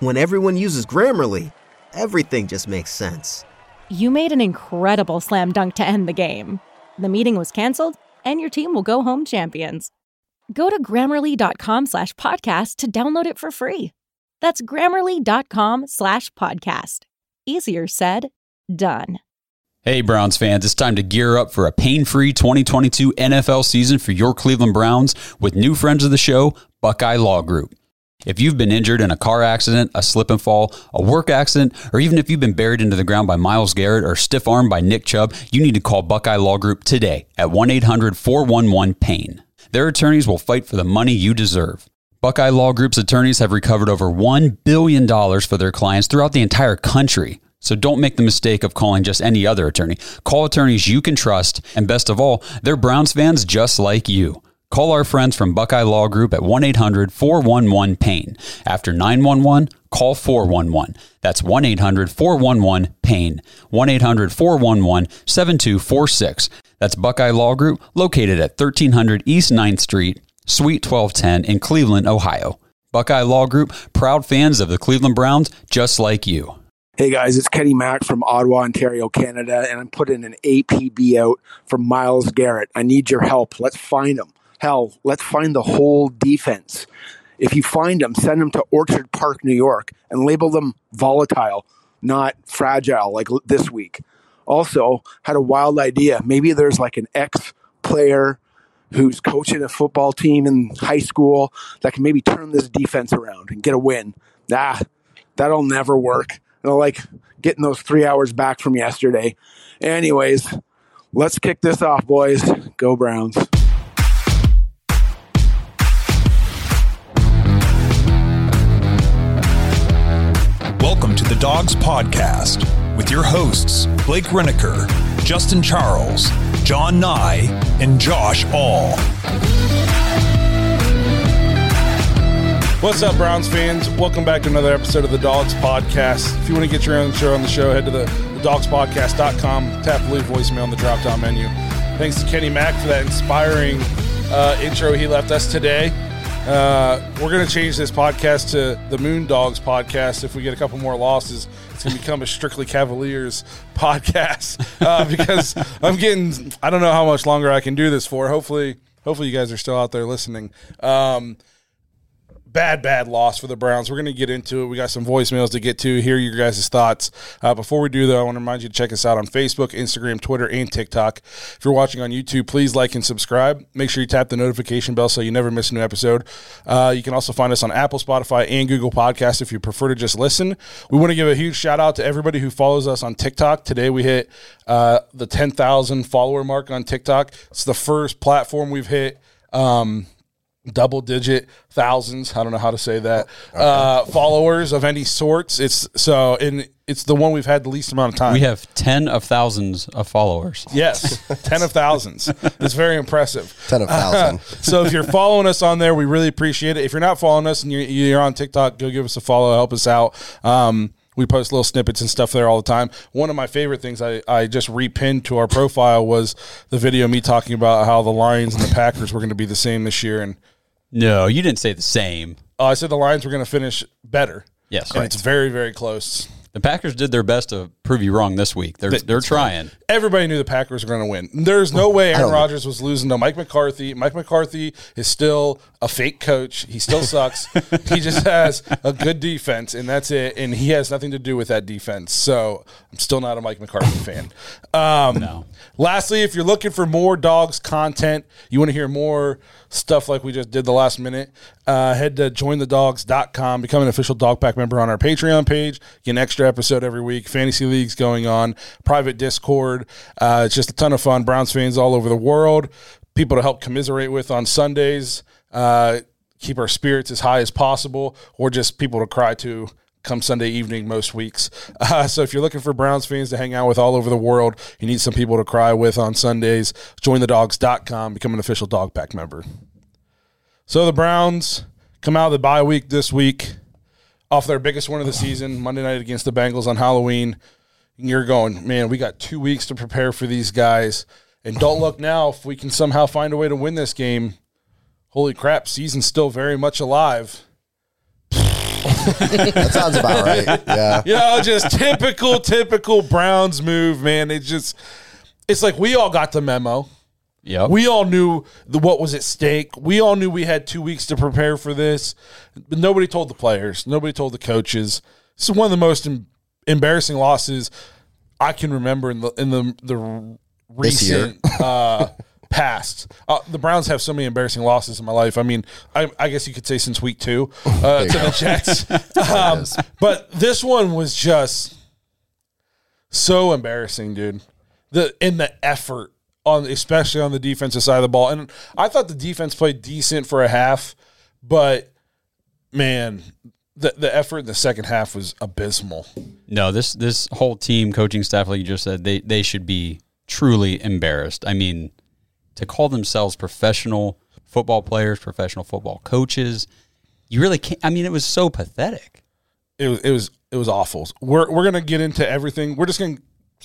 When everyone uses Grammarly, everything just makes sense. You made an incredible slam dunk to end the game. The meeting was canceled, and your team will go home champions. Go to grammarly.com slash podcast to download it for free. That's grammarly.com slash podcast. Easier said, done. Hey, Browns fans, it's time to gear up for a pain free 2022 NFL season for your Cleveland Browns with new friends of the show, Buckeye Law Group. If you've been injured in a car accident, a slip and fall, a work accident, or even if you've been buried into the ground by Myles Garrett or stiff armed by Nick Chubb, you need to call Buckeye Law Group today at 1 800 411 PAIN. Their attorneys will fight for the money you deserve. Buckeye Law Group's attorneys have recovered over $1 billion for their clients throughout the entire country. So don't make the mistake of calling just any other attorney. Call attorneys you can trust, and best of all, they're Browns fans just like you. Call our friends from Buckeye Law Group at 1 800 411 PAIN. After 911, call 411. That's 1 800 411 PAIN. 1 800 411 7246. That's Buckeye Law Group, located at 1300 East 9th Street, Suite 1210 in Cleveland, Ohio. Buckeye Law Group, proud fans of the Cleveland Browns, just like you. Hey guys, it's Kenny Mack from Ottawa, Ontario, Canada, and I'm putting an APB out for Myles Garrett. I need your help. Let's find him. Hell, let's find the whole defense. If you find them, send them to Orchard Park, New York, and label them volatile, not fragile like this week. Also, had a wild idea. Maybe there's like an ex player who's coaching a football team in high school that can maybe turn this defense around and get a win. Nah, that'll never work. And I like getting those three hours back from yesterday. Anyways, let's kick this off, boys. Go Browns. Welcome to the Dawgs Podcast with your hosts, Blake Reniker, Justin Charles, John Nye, and Josh All. What's up, Browns fans? Welcome back to another episode of the Dawgs Podcast. If you want to get your own show on the show, head to the, the dawgspodcast.com, tap the leave voicemail on the drop down menu. Thanks to Kenny Mack for that inspiring uh, intro he left us today. Uh, we're going to change this podcast to the Moon Dogs podcast. If we get a couple more losses, it's going to become a strictly Cavaliers podcast uh, because I'm getting. I don't know how much longer I can do this for. Hopefully, hopefully you guys are still out there listening. Um, bad, bad loss for the Browns. We're going to get into it. We got some voicemails to get to. Hear your guys' thoughts. Uh, before we do, though, I want to remind you to check us out on Facebook, Instagram, Twitter, and TikTok. If you're watching on YouTube, please like and subscribe. Make sure you tap the notification bell so you never miss a new episode. Uh, you can also find us on Apple, Spotify, and Google Podcasts if you prefer to just listen. We want to give a huge shout out to everybody who follows us on TikTok. Today we hit uh, the 10,000 follower mark on TikTok. It's the first platform we've hit. Um, double digit thousands i don't know how to say that uh, followers of any sorts it's so and it's the one we've had the least amount of time We have 10 of thousands of followers. yes 10 of thousands it's very impressive 10 of 1,000. so if you're following us on there we really appreciate it if you're not following us and you're, you're on tiktok go give us a follow help us out um, we post little snippets and stuff there all the time. One of my favorite things I, I just repinned to our profile was the video of me talking about how the Lions and the Packers were going to be the same this year. And No, you didn't say the same. uh, I said the Lions were going to finish better. Yes. And it's very, very close. The Packers did their best to prove you wrong this week. They're they're trying. Everybody knew the Packers were going to win. There's no way Aaron Rodgers was losing to Mike McCarthy. Mike McCarthy is still a fake coach. He still sucks. he just has a good defense, and that's it. And he has nothing to do with that defense. So I'm still not a Mike McCarthy fan. Um, No. Lastly, if you're looking for more dogs content, you want to hear more stuff like we just did the last minute, uh, head to jointhedawgs.com, become an official dog pack member on our Patreon page, get an extra episode every week, fantasy leagues going on, private Discord. Uh, it's just a ton of fun. Browns fans all over the world, people to help commiserate with on Sundays, uh, keep our spirits as high as possible, or just people to cry to come Sunday evening most weeks. Uh, so if you're looking for Browns fans to hang out with all over the world, you need some people to cry with on Sundays, jointhedawgs.com, become an official dog pack member. So the Browns come out of the bye week this week off their biggest win of the season, Monday night against the Bengals on Halloween. And you're going, man, we got two weeks to prepare for these guys. And don't look now if we can somehow find a way to win this game. Holy crap, season's still very much alive. That sounds about right. Yeah. you know, just typical, typical Browns move, man. It's just, it's like we all got the memo. Yeah. We all knew the, what was at stake. We all knew we had two weeks to prepare for this, but nobody told the players. Nobody told the coaches. This is one of the most em- embarrassing losses I can remember in the in the the This year. recent uh, past. Uh, the Browns have so many embarrassing losses in my life. I mean, I, I guess you could say since week two uh, to go. the Jets. um, but this one was just so embarrassing, dude. The in the effort on especially on the defensive side of the ball. And I thought the defense played decent for a half, but man, the the effort in the second half was abysmal. No, this this whole team, coaching staff, like you just said, they they should be truly embarrassed. I mean, to call themselves professional football players, professional football coaches, you really can't. I mean, it was so pathetic. It was it was it was awful. We're we're gonna get into everything. We're just gonna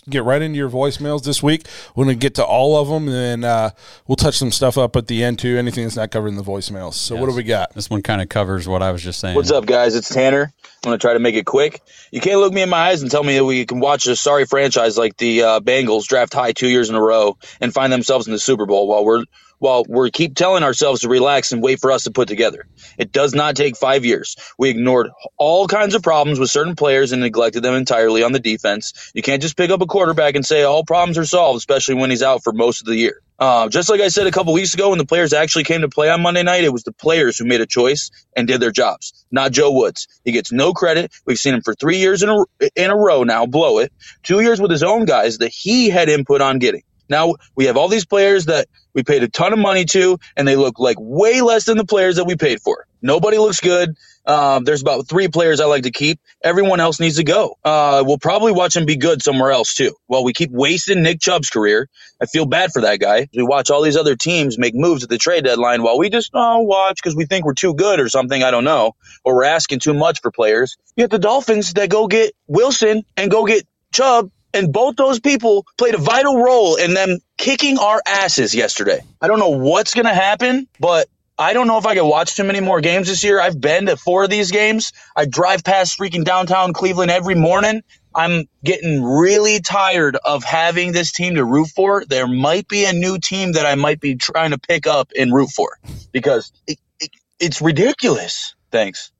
get right into your voicemails this week. We're gonna get to all of them, and then uh, we'll touch some stuff up at the end too. Anything that's not covered in the voicemails. So what do we got? This one kind of covers what I was just saying. What's up, guys? It's Tanner. I'm going to try to make it quick. You can't look me in my eyes and tell me that we can watch a sorry franchise like the uh, Bengals draft high two years in a row and find themselves in the Super Bowl while we're while we keep telling ourselves to relax and wait for us to put together. It does not take five years. We ignored all kinds of problems with certain players and neglected them entirely on the defense. You can't just pick up a quarterback and say all problems are solved, especially when he's out for most of the year. Uh, just like I said a couple weeks ago, when the players actually came to play on Monday night, it was the players who made a choice and did their jobs, not Joe Woods. He gets no credit. We've seen him for three years in a, in a row now blow it. Two years with his own guys that he had input on getting. Now we have all these players that we paid a ton of money to, and they look like way less than the players that we paid for. Nobody looks good. Um, there's about three players I like to keep. Everyone else needs to go. Uh, we'll probably watch him be good somewhere else too. While we keep wasting Nick Chubb's career, I feel bad for that guy. We watch all these other teams make moves at the trade deadline while we just oh, watch because we think we're too good or something. I don't know, or we're asking too much for players. You have the Dolphins that go get Wilson and go get Chubb and both those people played a vital role in them kicking our asses yesterday. I don't know what's going to happen, but I don't know if I can watch too many more games this year. I've been to four of these games. I drive past freaking downtown Cleveland every morning. I'm getting really tired of having this team to root for. There might be a new team that I might be trying to pick up and root for because it, it, it's ridiculous. Thanks.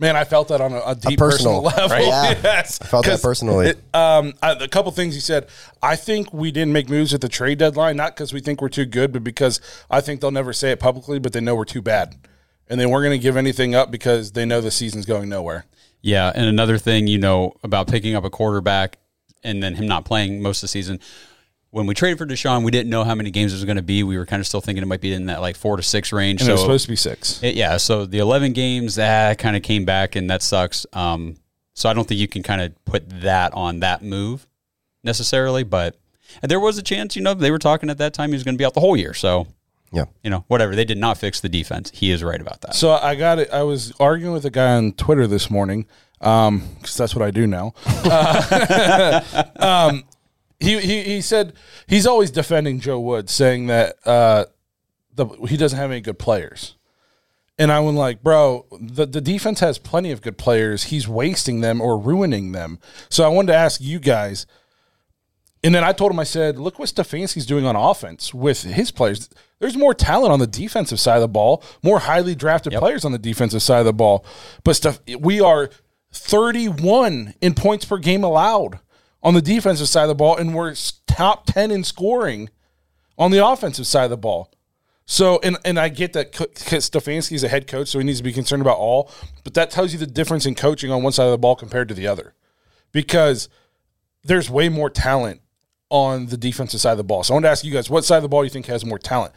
Man, I felt that on a, a deep personal, personal, level. right? Yeah. yes, I felt that personally. it- um, I, a couple things he said. I think we didn't make moves at the trade deadline, not because we think we're too good, but because I think they'll never say it publicly, but they know we're too bad, and they weren't going to give anything up because they know the season's going nowhere. Yeah, and another thing you know about picking up a quarterback and then him not playing most of the season. When we traded for Deshaun, we didn't know how many games it was going to be. We were kind of still thinking it might be in that like four to six range. And so it was supposed to be six. it- yeah, so the eleven games that kind of came back, and that sucks. Um, so I don't think you can kind of put that on that move necessarily, but there was a chance. You know, they were talking at that time he was going to be out the whole year. So Yeah. you know, whatever. They did not fix the defense. He is right about that. So I got it. I was arguing with a guy on Twitter this morning because that's what I do now. Uh, um, he, he he said he's always defending Joe Woods, saying that uh, the he doesn't have any good players. And I was like, bro, the, the defense has plenty of good players. He's wasting them or ruining them. So I wanted to ask you guys. And then I told him, I said, look what Stefanski's doing on offense with his players. There's more talent on the defensive side of the ball, more highly drafted players on the defensive side of the ball. But stuff we are 31 in points per game allowed on the defensive side of the ball, and we're top 10 in scoring on the offensive side of the ball. So, and and I get that Stefanski is a head coach, so he needs to be concerned about all. But that tells you the difference in coaching on one side of the ball compared to the other, because there's way more talent on the defensive side of the ball. So I want to ask you guys, what side of the ball do you think has more talent?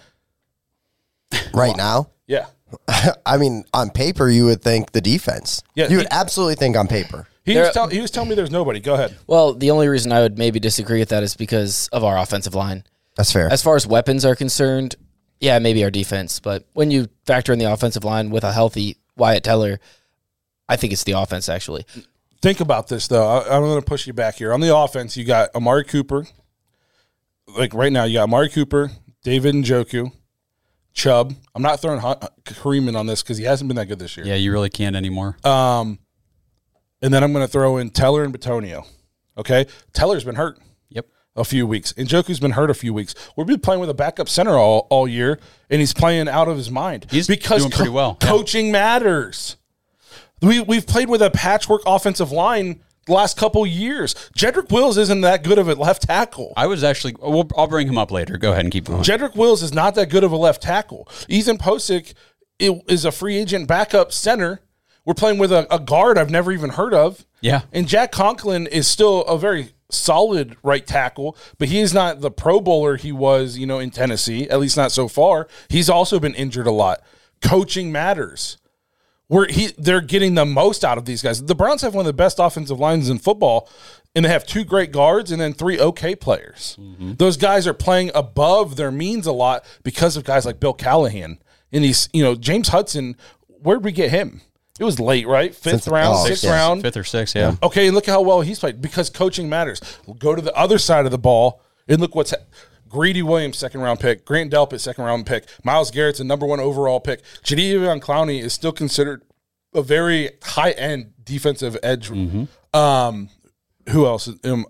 Right now, Yeah, I mean, on paper, you would think the defense. Yeah, you would absolutely think on paper. He There- was, tell, he was telling me there's nobody. Go ahead. Well, the only reason I would maybe disagree with that is because of our offensive line. That's fair. As far as weapons are concerned, yeah, maybe our defense, but when you factor in the offensive line with a healthy Wyatt Teller, I think it's the offense actually. Think about this though. I, I'm going to push you back here. On the offense, you got Amari Cooper. Like right now, you got Amari Cooper, David Njoku, Chubb. I'm not throwing Hunt, Kareem in on this because he hasn't been that good this year. Yeah, you really can't anymore. Um, and then I'm going to throw in Teller and Bitonio. Okay, Teller's been hurt yep. a few weeks, and Njoku's been hurt a few weeks. We've been playing with a backup center all, all year, and he's playing out of his mind. He's because doing pretty well. Yeah. Coaching matters. We we've played with a patchwork offensive line the last couple years. Jedrick Wills isn't that good of a left tackle. I was actually. We'll, I'll bring him up later. Go ahead and keep going. Jedrick Wills is not that good of a left tackle. Ethan Pocic is a free agent backup center. We're playing with a, a guard I've never even heard of. Yeah. And Jack Conklin is still a very solid right tackle, but he is not the pro bowler he was, you know, in Tennessee, at least not so far. He's also been injured a lot. Coaching matters. Where he they're getting the most out of these guys. The Browns have one of the best offensive lines in football, and they have two great guards and then three okay players. Mm-hmm. Those guys are playing above their means a lot because of guys like Bill Callahan. And he's, you know, James Hudson, where'd we get him? It was late, right? Fifth Since- round, oh, sixth yes. round. Fifth or sixth, yeah. Okay, and look how well he's played because coaching matters. Go to the other side of the ball and look what's ha- Greedy Williams, second round pick. Grant Delpit, second round pick. Myles Garrett's a number one overall pick. Jadeveon Clowney is still considered a very high end defensive edge. Um, who else? Um,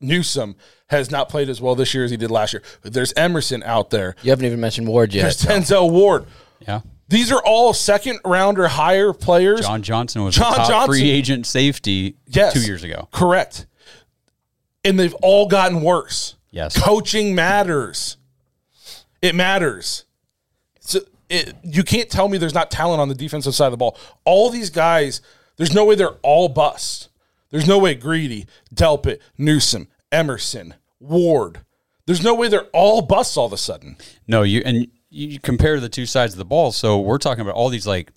Newsome has not played as well this year as he did last year. There's Emerson out there. You haven't even mentioned Ward yet. There's Denzel Ward. Yeah. These are all second round or higher players. John Johnson was John a top Johnson. free agent safety Yes. two years ago. Correct. And they've all gotten worse. Yes. Coaching matters. It matters. So it, you can't tell me there's not talent on the defensive side of the ball. All these guys, there's no way they're all bust. There's no way Greedy, Delpit, Newsome, Emerson, Ward. There's no way they're all busts all of a sudden. No, you and you compare the two sides of the ball. So we're talking about all these like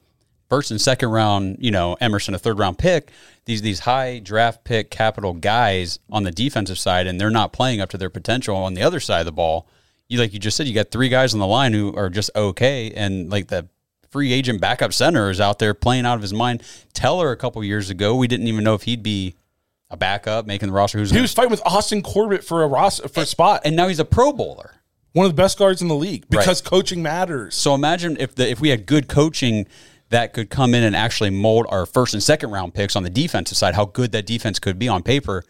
first and second round, you know, Emerson a third round pick. These these high draft pick capital guys on the defensive side, and they're not playing up to their potential on the other side of the ball. You like you just said, you got three guys on the line who are just okay, and like the free agent backup center is out there playing out of his mind. Teller a couple years ago, we didn't even know if he'd be a backup making the roster. Who's He was fighting with Austin Corbett for a ros- for a spot. and now he's a Pro Bowler. One of the best guards in the league because coaching matters. So imagine if the if we had good coaching that could come in and actually mold our first and second round picks on the defensive side, how good that defense could be on paper.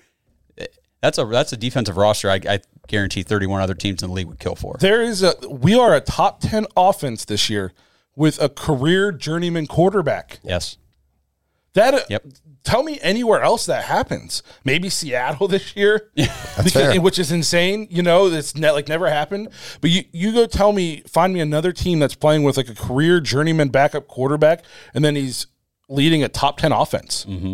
That's a that's a defensive roster. I, I guarantee thirty one other teams in the league would kill for. There is a we are a top 10 offense this year with a career journeyman quarterback. Yes. That Yep. Tell me anywhere else that happens. Maybe Seattle this year. Because- which is insane, you know, that's ne- like never happened. But you you go tell me find me another team that's playing with like a career journeyman backup quarterback and then he's leading a top 10 offense. Mm-hmm.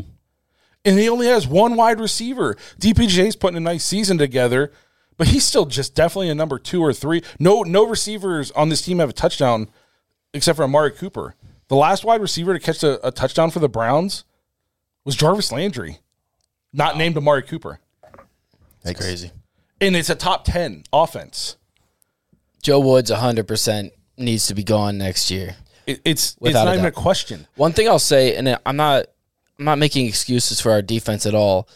And he only has one wide receiver. DPJ's putting a nice season together, but he's still just definitely a number 2 or 3. No no receivers on this team have a touchdown except for Amari Cooper. The last wide receiver to catch a, a touchdown for the Browns was Jarvis Landry, not named Amari Cooper. That's Crazy. And it's a top 10 offense. Joe Woods 100% needs to be gone next year. It, it's Without it's not a even a question. One thing I'll say, and I'm not, I'm not making excuses for our defense at all,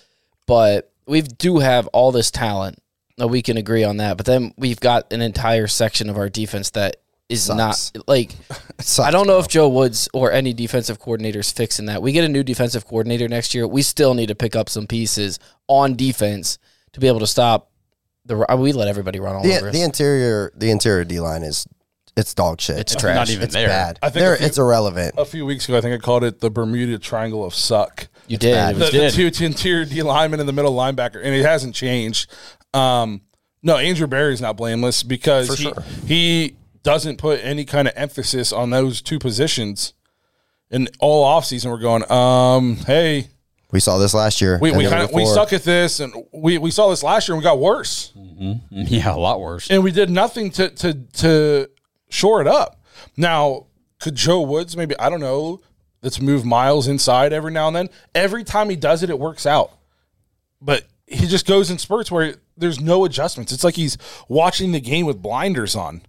but we do have all this talent. No, we can agree on that. But then we've got an entire section of our defense that is Sucks. not like Sucks, I don't know bro. if Joe Woods or any defensive coordinators fixing that. We get a new defensive coordinator next year. We still need to pick up some pieces on defense to be able to stop the. We let everybody run all the, over us. the interior the interior D line is it's dog shit. It's it's trash. Not even it's there. bad. I think few- it's irrelevant. A few weeks ago, I think I called it the Bermuda Triangle of Suck. you did. bad. The, was- the did. two two interior D lineman in the middle linebacker, and it hasn't changed. Um, no, Andrew Berry's not blameless because For he, sure. he doesn't put any kind of emphasis on those two positions. And all offseason, we're going, um, hey, We saw this last year. we, we kind of we suck at this, and we, we saw this last year, and we got worse. Yeah, a lot worse. and we did nothing to to to shore it up. Now, could Joe Woods maybe I don't know, let's move Myles inside every now and then. Every time he does it, it works out. But he just goes in spurts where there's no adjustments. It's like he's watching the game with blinders on.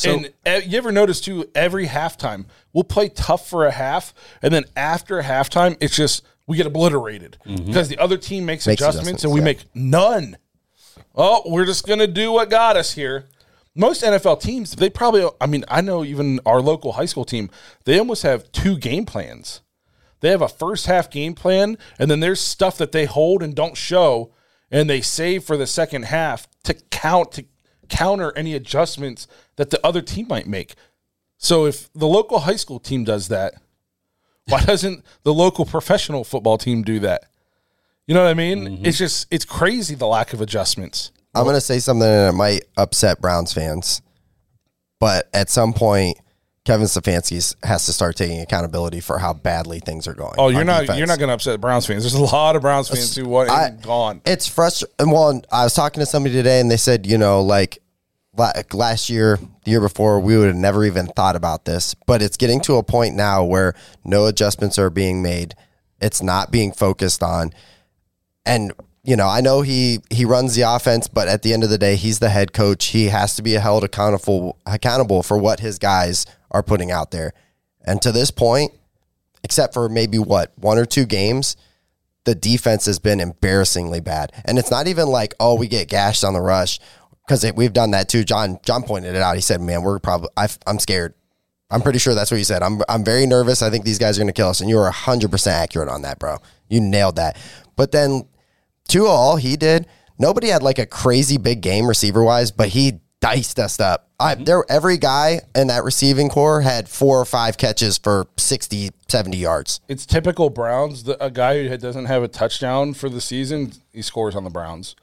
So- and uh, you ever notice too? Every halftime, we'll play tough for a half, and then after halftime, it's just we get obliterated because the other team makes, Makes adjustments, adjustments, and we yeah. make none. Oh, we're just gonna do what got us here. Most NFL teams, they probably. I mean, I know even our local high school team, they almost have two game plans. They have a first half game plan, and then there's stuff that they hold and don't show, and they save for the second half to count to counter any adjustments that the other team might make. So if the local high school team does that, why doesn't the local professional football team do that? You know what I mean? Mm-hmm. It's just it's crazy the lack of adjustments. I'm going to say something that might upset Browns fans, but at some point, Kevin Stefanski has to start taking accountability for how badly things are going. Oh, you're not defense. you're not going to upset Browns fans. There's a lot of Browns fans who want I- gone. It's frustrating. Well, I was talking to somebody today, and they said, you know, like la- last year, the year before, we would have never even thought about this. But it's getting to a point now where no adjustments are being made. It's not being focused on, and you know, I know he he runs the offense, but at the end of the day, he's the head coach. He has to be held accountable accountable for what his guys are putting out there. And to this point, except for maybe what one or two games, the defense has been embarrassingly bad. And it's not even like, oh, we get gashed on the rush because we've done that too. John John pointed it out. He said, "Man, we're probably i I'm scared." I'm pretty sure that's what he said. I'm I'm very nervous. I think these guys are going to kill us. And you were 100% accurate on that, bro. You nailed that. But then to all he did, nobody had like a crazy big game receiver wise, but he diced us up. I, mm-hmm. there every guy in that receiving corps had four or five catches for 60, 70 yards. It's typical Browns. The, a guy who doesn't have a touchdown for the season, he scores on the Browns.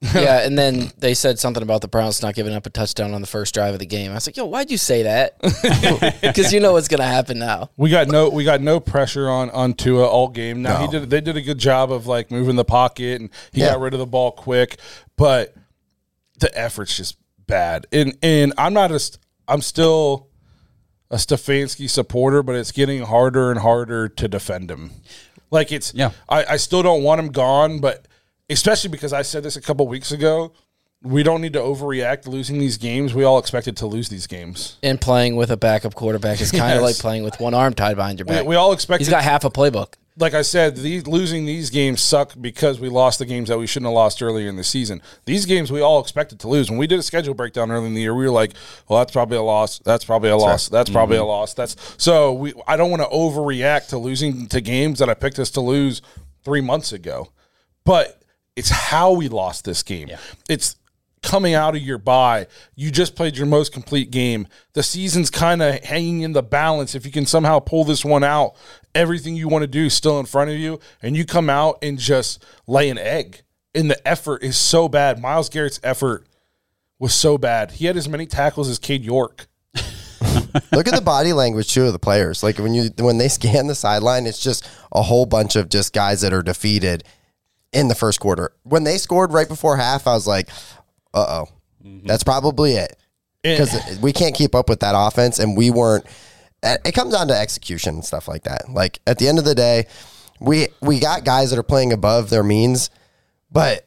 yeah, and then they said something about the Browns not giving up a touchdown on the first drive of the game. I was like, "Yo, why'd you say that?" Because you know what's going to happen now. We got no we got no pressure on on Tua all game. Now he did they did a good job of like moving the pocket and he Yeah. got rid of the ball quick, but the effort's just bad. And and I'm not a st- I'm still a Stefanski supporter, but it's getting harder and harder to defend him. Like it's Yeah. I, I still don't want him gone, but especially because I said this a couple weeks ago. We don't need to overreact losing these games. We all expected to lose these games. And playing with a backup quarterback is kind of Yes. like playing with one arm tied behind your back. we all expected He's got half a playbook. like I said, these losing these games suck because we lost the games that we shouldn't have lost earlier in the season. These games we all expected to lose. When we did a schedule breakdown early in the year, we were like, "Well, that's probably a loss. That's probably a loss. That's probably a mm-hmm. loss." That's so we. I don't want to overreact to losing to games that I picked us to lose three months ago, but it's how we lost this game. It's coming out of your bye. You just played your most complete game. The season's kind of hanging in the balance. If you can somehow pull this one out, everything you want to do is still in front of you, and you come out and just lay an egg. And the effort is so bad. Myles Garrett's effort was so bad. He had as many tackles as Cade York. Look at the body language too of the players. Like when you when they scan the sideline, it's just a whole bunch of just guys that are defeated in the first quarter. When they scored right before half, I was like, "Uh oh, that's probably it." Because we can't keep up with that offense, and we weren't. It comes down to execution and stuff like that. Like at the end of the day, we we got guys that are playing above their means, but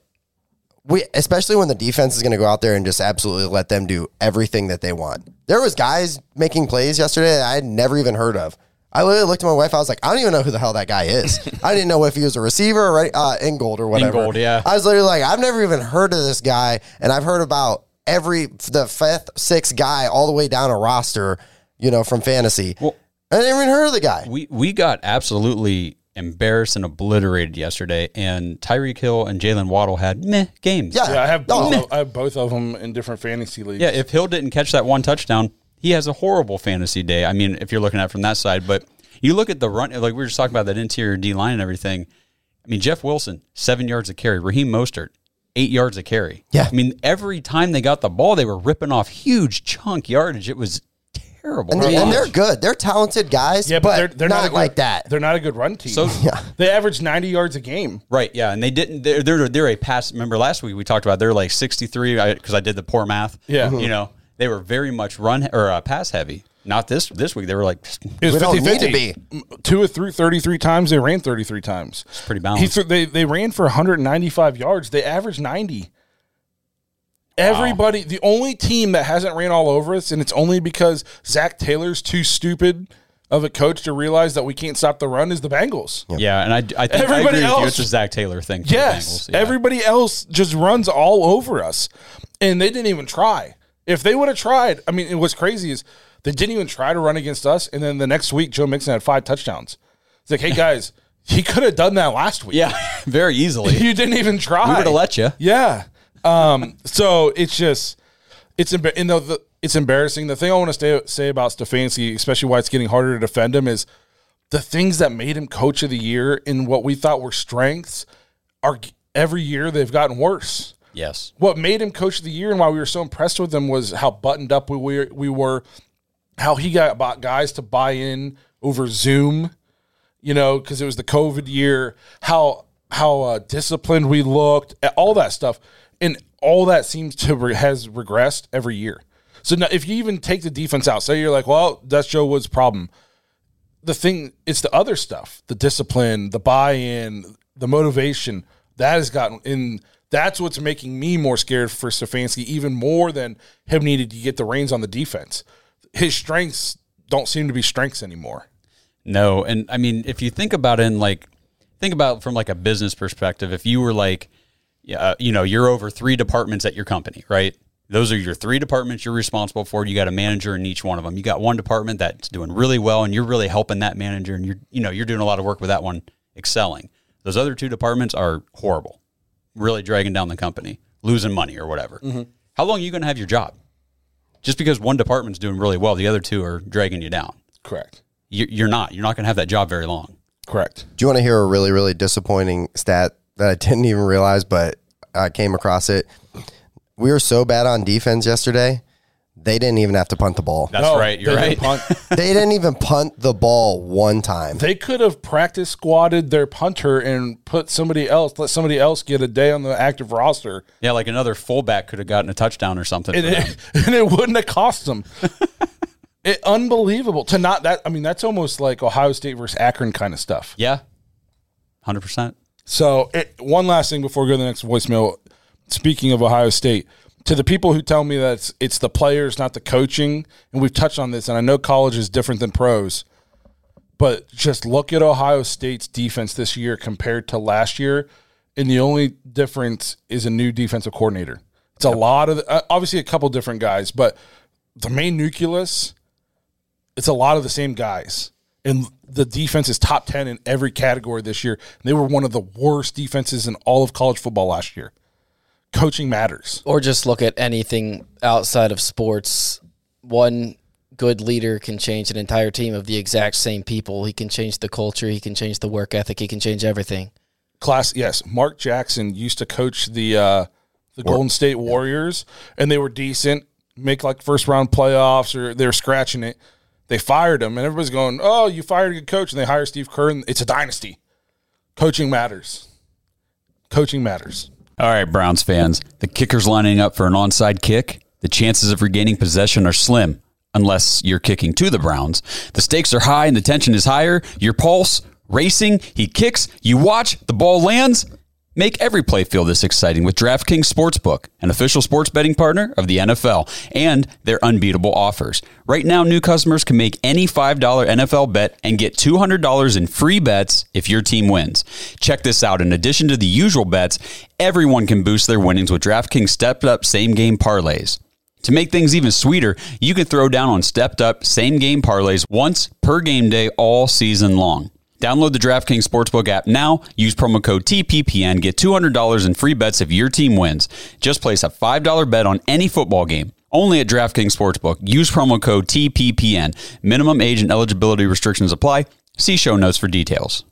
we especially when the defense is going to go out there and just absolutely let them do everything that they want. There was guys making plays yesterday that I had never even heard of. I literally looked at my wife. I was like, I don't even know who the hell that guy is. I didn't know if he was a receiver or right, uh, Ingold or whatever. Ingold, yeah. I was literally like, I've never even heard of this guy, and I've heard about every the fifth, sixth guy all the way down a roster, you know, from fantasy. Well- I didn't even heard of the guy. We we got absolutely embarrassed and obliterated yesterday, and Tyreek Hill and Jaylen Waddle had meh games. Yeah. Yeah, I have Oh. both. Of, I have both of them in different fantasy leagues. Yeah, if Hill didn't catch that one touchdown, he has a horrible fantasy day. I mean, if you're looking at it from that side, but you look at the run, like we were just talking about that interior D line and everything. I mean, Jeff Wilson, seven yards of carry. Raheem Mostert, eight yards of carry. Yeah. I mean, every time they got the ball, they were ripping off huge chunk yardage. It was terrible. And, they, and they're good. They're talented guys. yeah, but, they're they're not, not, good, like that. They're not a good run team. So- Yeah. they average ninety yards a game. Right, yeah, and they didn't. They're they're, they're a pass. Remember last week we talked about they're like sixty three because I, did the poor math. Yeah. you know they were very much run or uh, pass heavy. Not this this week. They were like It was We don't 50, need to 50. Mm, Two or three, 33 times. They ran 33 times. It's pretty balanced. He, threw- they, they ran for 195 yards. They averaged 90. Everybody, the only team that hasn't ran all over us, and it's only because Zac Taylor's too stupid of a coach to realize that we can't stop the run, is the Bengals. yeah, and I, I think I Everybody agree with you. else- It's a Zac Taylor thing. for the Yes. Yeah. Everybody else just runs all over us. And they didn't even try. If they would have tried, I mean, it what's crazy is they didn't even try to run against us. And then the next week, Joe Mixon had five touchdowns. It's like, hey, guys, he could have done that last week. yeah, very easily. You didn't even try. we would have let you. Yeah. Um, so it's just it's embar- you know the, it's embarrassing. The thing I want to stay, say about Stefanski, especially why it's getting harder to defend him, is the things that made him coach of the year in what we thought were strengths are every year they've gotten worse. Yes, What made him coach of the year and why we were so impressed with him was how buttoned up we were, we were how he got guys to buy in over Zoom, you know, because it was the COVID year. How how uh, disciplined we looked, all that stuff, and all that seems to re- has regressed every year. So now, if you even take the defense out, say you're like, well, that's Joe Wood's problem. The thing, it's the other stuff, the discipline, the buy-in, the motivation that has gotten in. That's what's making me more scared for Stefanski, even more than him needed to get the reins on the defense. His strengths don't seem to be strengths anymore. no, and I mean, if you think about it, in like think about from like a business perspective, if you were like, yeah, uh, you know, you're over three departments at your company, right? Those are your three departments you're responsible for. You got a manager in each one of them. You got one department that's doing really well, and you're really helping that manager, and you're you know you're doing a lot of work with that one excelling. Those other two departments are horrible, really dragging down the company, losing money or whatever. How long are you going to have your job? Just because one department's doing really well, the other two are dragging you down. Correct. You- You're not. You're not going to have that job very long. Correct. Do you want to hear a really, really disappointing stat that I didn't even realize, but I came across it? We were so bad on defense yesterday, they didn't even have to punt the ball. That's No, right. You're they right. didn't punt. they didn't even punt the ball one time. they could have practice squatted their punter and put somebody else, let somebody else get a day on the active roster, Yeah, like another fullback could have gotten a touchdown or something. and for them. it, and it wouldn't have cost them. it unbelievable to not that. I mean, that's almost like Ohio State versus Akron kind of stuff. Yeah, hundred percent. So, it, one last thing before we go to the next voicemail. Speaking of Ohio State, to the people who tell me that it's, it's the players, not the coaching, and we've touched on this, and I know college is different than pros, but just look at Ohio State's defense this year compared to last year, and the only difference is a new defensive coordinator. It's a lot of, uh, obviously, a couple different guys, but the main nucleus, it's a lot of the same guys. And the defense is top 10 in every category this year. They were one of the worst defenses in all of college football last year. Coaching matters. Or just look at anything outside of sports. One good leader can change an entire team of the exact same people. He can change the culture, he can change the work ethic, he can change everything. Class, yes. Mark Jackson used to coach the uh, the Golden State Warriors, and they were decent, make like first round playoffs, or they were scratching it. They fired him, and everybody's going, "Oh, you fired a good coach," and they hire Steve Kerr, and it's a dynasty. Coaching matters. Coaching matters. All right, Browns fans. The kicker's lining up for an onside kick. The chances of regaining possession are slim unless you're kicking to the Browns. The stakes are high and the tension is higher. Your pulse racing. He kicks. You watch. The ball lands. Make every play feel this exciting with DraftKings Sportsbook, an official sports betting partner of the NFL, and their unbeatable offers. Right now, new customers can make any $5 NFL bet and get $200 in free bets if your team wins. Check this out. In addition to the usual bets, everyone can boost their winnings with DraftKings stepped up same game parlays. To make things even sweeter, you can throw down on stepped up same game parlays once per game day all season long. Download the DraftKings Sportsbook app now. Use promo code TPPN. Get $200 in free bets if your team wins. Just place a $5 bet on any football game. Only at DraftKings Sportsbook. Use promo code TPPN. Minimum age and eligibility restrictions apply. See show notes for details.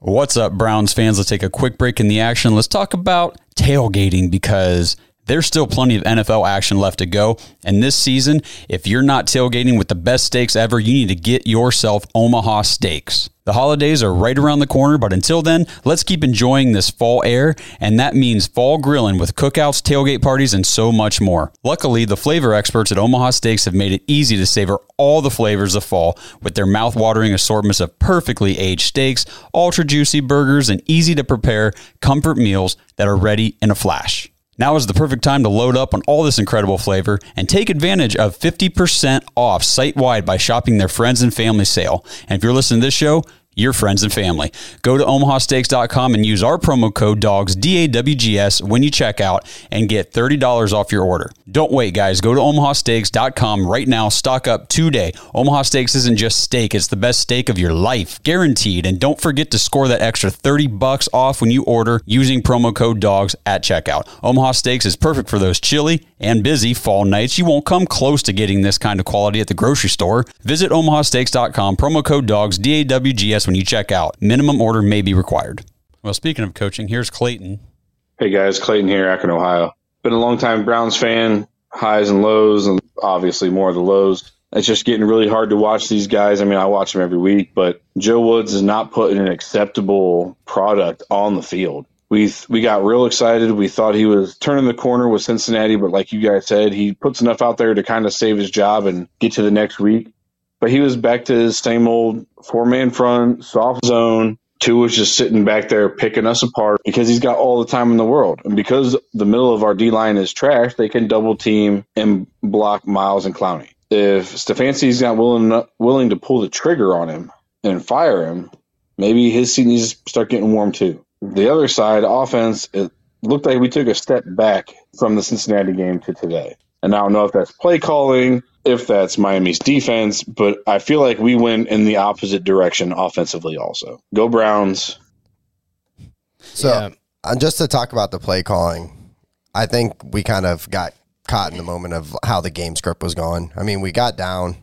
What's up, Browns fans? Let's take a quick break in the action. Let's talk about tailgating because there's still plenty of NFL action left to go. And this season, if you're not tailgating with the best steaks ever, you need to get yourself Omaha Steaks. The holidays are right around the corner, but until then, let's keep enjoying this fall air, and that means fall grilling with cookouts, tailgate parties, and so much more. Luckily, the flavor experts at Omaha Steaks have made it easy to savor all the flavors of fall with their mouth-watering assortments of perfectly aged steaks, ultra juicy burgers, and easy to prepare comfort meals that are ready in a flash. Now is the perfect time to load up on all this incredible flavor and take advantage of 50% off site wide by shopping their friends and family sale. And if you're listening to this show, your friends and family. Go to omahasteaks.com and use our promo code DAWGS, D A W G S, when you check out and get $30 off your order. Don't wait, guys. Go to omahasteaks.com right now. Stock up today. Omaha Steaks isn't just steak, it's the best steak of your life, guaranteed. And don't forget to score that extra 30 bucks off when you order using promo code DAWGS at checkout. Omaha Steaks is perfect for those chilly and busy fall nights. You won't come close to getting this kind of quality at the grocery store. Visit omahasteaks.com, promo code DAWGS, D A W G S when you check out. Minimum order may be required. Well, speaking of coaching, here's Clayton. Hey guys, Clayton here, Akron, Ohio. Been a long time Browns fan, highs and lows, and obviously more of the lows. It's just getting really hard to watch these guys. I mean, I watch them every week, but Joe Woods is not putting an acceptable product on the field. We we got real excited. We thought he was turning the corner with Cincinnati, but like you guys said, he puts enough out there to kind of save his job and get to the next week. But he was back to his same old four man front, soft zone. Two was just sitting back there picking us apart because he's got all the time in the world. And because the middle of our D line is trash, they can double team and block Myles and Clowney. If Stefanski's not willing willing to pull the trigger on him and fire him, maybe his seat needs to start getting warm too. The other side, offense, it looked like we took a step back from the Cincinnati game to today. And I don't know if that's play calling, if that's Miami's defense, but I feel like we went in the opposite direction offensively also. Go Browns. So, Yeah. uh, just to talk about the play calling, I think we kind of got caught in the moment of how the game script was going. I mean, we got down,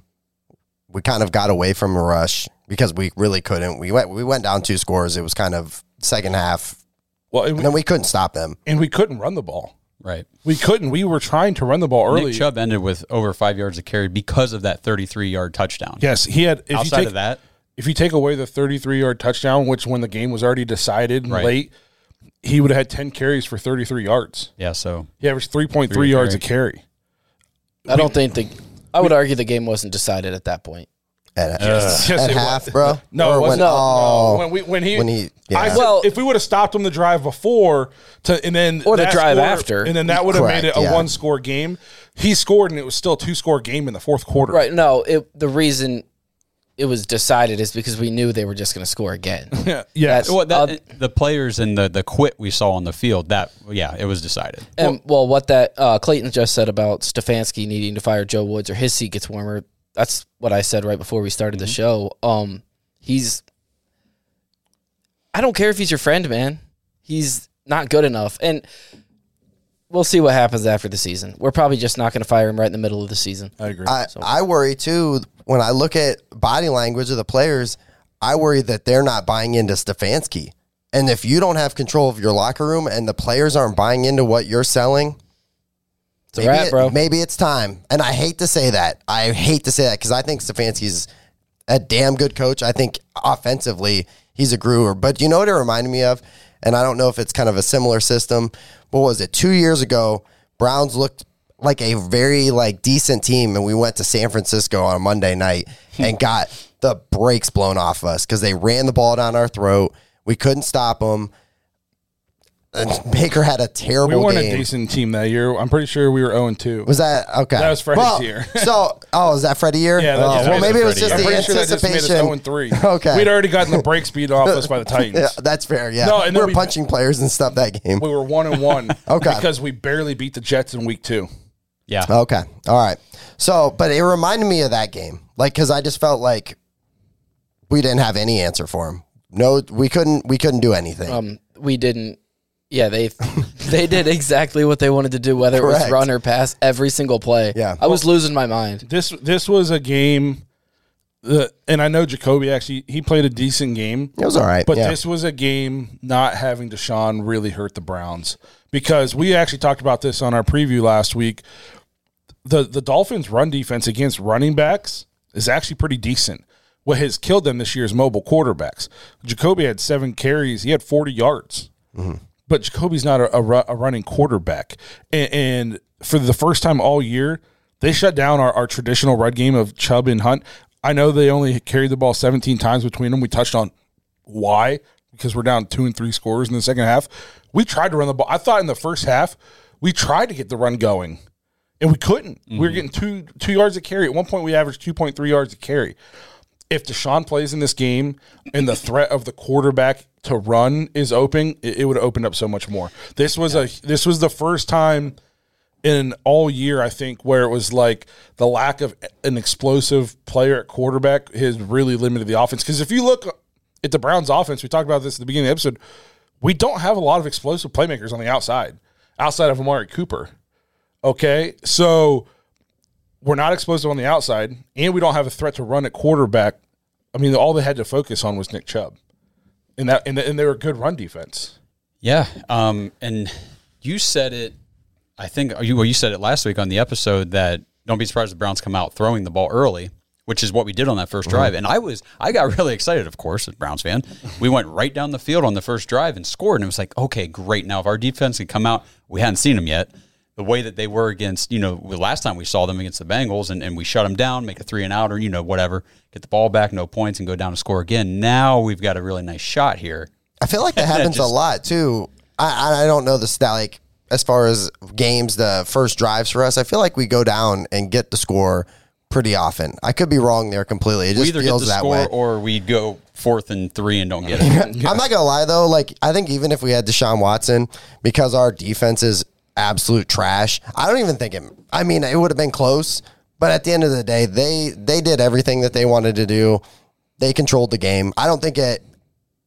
we kind of got away from a rush because we really couldn't. We went we went down two scores. It was kind of second half, Well, and then we couldn't stop them. and we couldn't run the ball. Right. We couldn't. We were trying to run the ball early. Nick Chubb ended with over five yards of carry because of that 33 yard touchdown. Yes, he had. If Outside you take, of that, if you take away the 33 yard touchdown, which when the game was already decided Right. late, he would have had 10 carries for 33 yards. yeah. So He averaged 3.3 Three yards a carry. carry. I don't think the. I would argue the game wasn't decided at that point. At, Yes, at it half, was. bro. No, it Or wasn't. when- No, oh, when we when he when he- yeah. I Well- if we would have stopped him the drive before to and then Or the drive score- after. and then that would have made it a yeah. one score game. He scored and it was still a two score game in the fourth quarter. Right. No, it, the reason it was decided is because we knew they were just going to score again. Yeah. Yes. That's- well, that, Uh, the players and the the quit we saw on the field. That yeah, it was decided. And well, what that uh, Clayton just said about Stefanski needing to fire Joe Woods or his seat gets warmer. That's what I said right before we started the show. Um, he's. I don't care if he's your friend, man. He's not good enough, and we'll see what happens after the season. We're probably just not going to fire him right in the middle of the season. I agree. I, I worry too when I look at body language of the players. I worry that they're not buying into Stefanski. And if you don't have control of your locker room and the players aren't buying into what you're selling, It's a maybe, it- bro. maybe it's time. And I hate to say that. I hate to say that because I think Stefanski's a damn good coach. I think offensively he's a grower. But you know what it reminded me of? And I don't know if it's kind of a similar system. What was it? Two years ago, Browns looked like a very like decent team, and we went to San Francisco on a Monday night hmm. and got the brakes blown off us because they ran the ball down our throat. We couldn't stop them. And Baker had a terrible. We weren't game. a decent team that year. I'm pretty sure we were 0 2. Was that okay? That was Freddie's well, year. so, oh, is that Freddie year? Yeah, oh, that's well, maybe it was just I'm the pretty sure that just made us anticipation. 0 3. Okay. We'd already gotten the break speed off us by the Titans. yeah, that's fair. Yeah, No, and we were we- punching players and stuff that game. We were 1 and 1 Okay. because we barely beat the Jets in week two. Yeah. Okay, all right. So, but it reminded me of that game, like because I just felt like we didn't have any answer for him. No, we couldn't. We couldn't do anything. Um, we didn't. Yeah, they they did exactly what they wanted to do, whether it Correct. was run or pass, every single play. Yeah. I was losing my mind. This this was a game that, and I know Jacoby actually he played a decent game. it was all right. But yeah. this was a game not having Deshaun really hurt the Browns because we actually talked about this on our preview last week. The the Dolphins' run defense against running backs is actually pretty decent. What has killed them this year is mobile quarterbacks. Jacoby had seven carries; he had forty yards. Mm-hmm. But Jacoby's not a, a, a running quarterback, and, and for the first time all year, they shut down our, our traditional run game of Chubb and Hunt. I know they only carried the ball 17 times between them. We touched on why because we're down two and three scores in the second half. We tried to run the ball. I thought in the first half we tried to get the run going, and we couldn't. We were mm-hmm. getting two two yards a carry. At one point, we averaged two point three yards a carry. If Deshaun plays in this game and the threat of the quarterback to run is open, it, it would opened up so much more. This was a this was the first time in all year, I think, where it was like the lack of an explosive player at quarterback has really limited the offense. Because if you look at the Browns' offense, we talked about this at the beginning of the episode, we don't have a lot of explosive playmakers on the outside, outside of Amari Cooper. Okay, so we're not explosive on the outside, and we don't have a threat to run at quarterback. I mean, all they had to focus on was Nick Chubb, and that and, and they were a good run defense. Yeah. Um, and you said it, I think, you, well, you said it last week on the episode that don't be surprised if the Browns come out throwing the ball early, which is what we did on that 1st drive. And I was, I got really excited, of course, as a Browns fan. We went right down the field on the first drive and scored. And it was like, okay, great. Now, if our defense could come out, we hadn't seen them yet. The way that they were against, you know, the last time we saw them against the Bengals and, and we shut them down, make a three and out or, you know, whatever, get the ball back, no points, and go down and score again. Now we've got a really nice shot here. I feel like that happens a lot too. I I don't know the stat like as far as games, the first drives for us. I feel like we go down and get the score pretty often. I could be wrong there completely. It we just either get the that score way. or we go fourth and three and don't get it. I'm not gonna lie though. Like I think even if we had Deshaun Watson, because our defense is absolute trash, I don't even think it. I mean, it would have been close. But at the end of the day, they they did everything that they wanted to do. They controlled the game. I don't think it.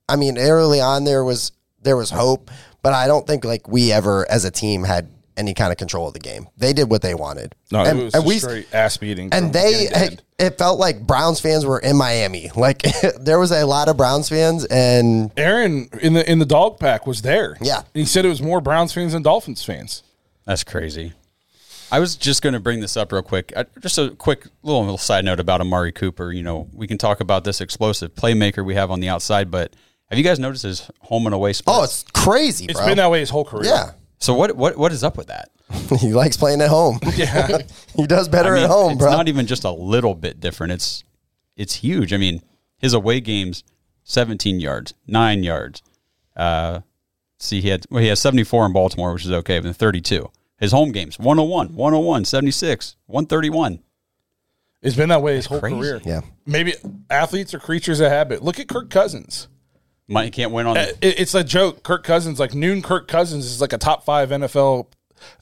I mean, early on there was there was hope, but I don't think like we ever as a team had any kind of control of the game. They did what they wanted. No, and, it was and a we straight ass beating. and they beginning it felt like Browns fans were in Miami. Like there was a lot of Browns fans and Aaron in the in the Dawg Pack was there. Yeah. he said it was more Browns fans than Dolphins fans. That's crazy. I was just going to bring this up real quick. Uh, Just a quick little, little side note about Amari Cooper. You know, we can talk about this explosive playmaker we have on the outside, but have you guys noticed his home and away split? oh, it's crazy, It's bro. been that way his whole career. yeah. So what? What? What is up with that? he likes playing at home. yeah. he does better I mean, at home, it's bro. not even just a little bit different. It's it's huge. I mean, his away games, seventeen yards, nine yards. Uh, see, he had well, he has seventy four in Baltimore, which is okay, but then thirty two. His home games, 101, 101, 76, 131. It's been that way his whole crazy. career. Yeah. Maybe athletes are creatures of habit. Look at Kirk Cousins. Mike can't win on Uh, it- It's a joke. Kirk Cousins, like noon Kirk Cousins, is like a top five NFL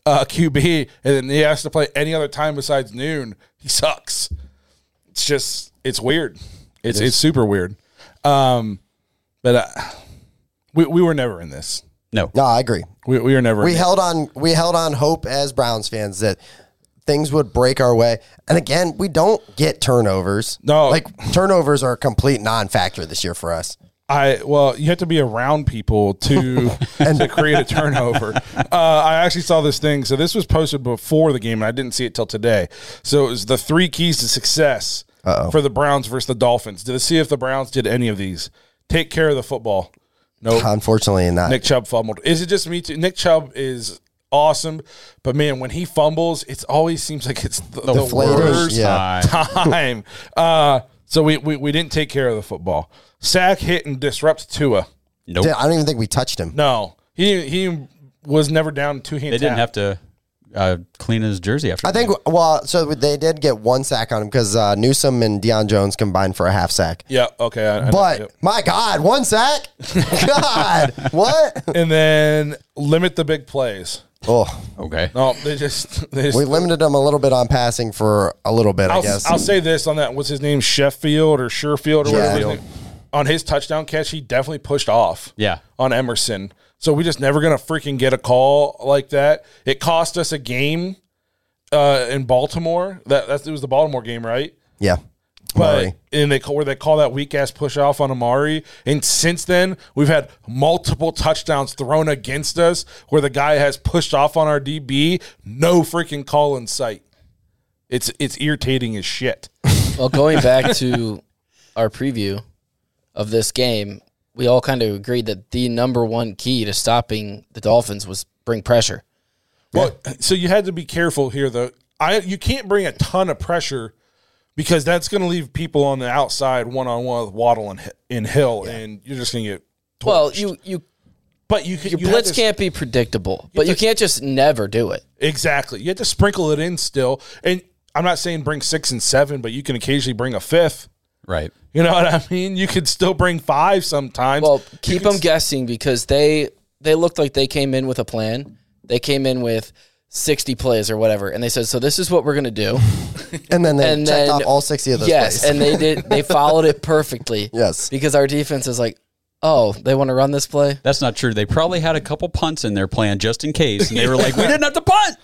uh, QB, and then he has to play any other time besides noon. He sucks. It's just, it's weird. It's it's super weird. Um, but uh, we we were never in this. no. No, I agree. We we were never. We in held on we held on hope as Browns fans that things would break our way. And again, we don't get turnovers. No. Like turnovers are a complete non-factor this year for us. I well, you have to be around people to to create a turnover. Uh, I actually saw this thing. So this was posted before the game, and I didn't see it till today. So it was the three keys to success for the Browns versus the Dolphins. Did see if the Browns did any of these? Take care of the football. No, Unfortunately not. Nick Chubb fumbled. Is it just me too? Nick Chubb is awesome, but man, when he fumbles, it always seems like it's the, the Deflated, worst yeah. time. Uh, so we, we we didn't take care of the football. Sack hit and disrupt Tua. Nope. I don't even think we touched him. No, He he was never down two hand. They didn't have to uh, clean his jersey after. I think well, so they did get one sack on him because uh, Newsome and Deion Jones combined for a half sack. Yeah. Okay. I, I know, But yep. my God, one sack! God, what? and then limit the big plays. Oh, okay. No, they just they just. we limited them a little bit on passing for a little bit, I I'll, guess. I'll say this on that. What's his name? Sheffield or Sherfield or whatever. his Yeah. name- On his touchdown catch, he definitely pushed off. Yeah. On Emerson, so we just never gonna freaking get a call like that. It cost us a game uh, in Baltimore. That that's it was the Baltimore game, right? yeah, But Amari. and they call where they call that weak ass push off on Amari. And since then, we've had multiple touchdowns thrown against us where the guy has pushed off on our DB. No freaking call in sight. It's it's irritating as shit. Well, going back to our preview of this game, we all kind of agreed that the number one key to stopping the Dolphins was bring pressure. Well, so you had to be careful here, though. I you can't bring a ton of pressure because that's going to leave people on the outside one on one with Waddle and, Hi- and Hill, and you're just going to get. Well, you you but you can your you blitz to- can't be predictable, but you can't just never do it. Exactly. You have to sprinkle it in still. And I'm not saying bring six and seven, but you can occasionally bring a fifth. Right. You know what I mean? You could still bring five sometimes. Well, keep them guessing because they they looked like they came in with a plan. They came in with 60 plays or whatever, and they said, "So this is what we're gonna do." and then they and checked then- off all sixty of those. yes, plays. and they did. They followed it perfectly. Yes. because our defense is like, "Oh, they want to run this play." That's not true. They probably had a couple punts in their plan just in case, and they were like, "We didn't have to punt."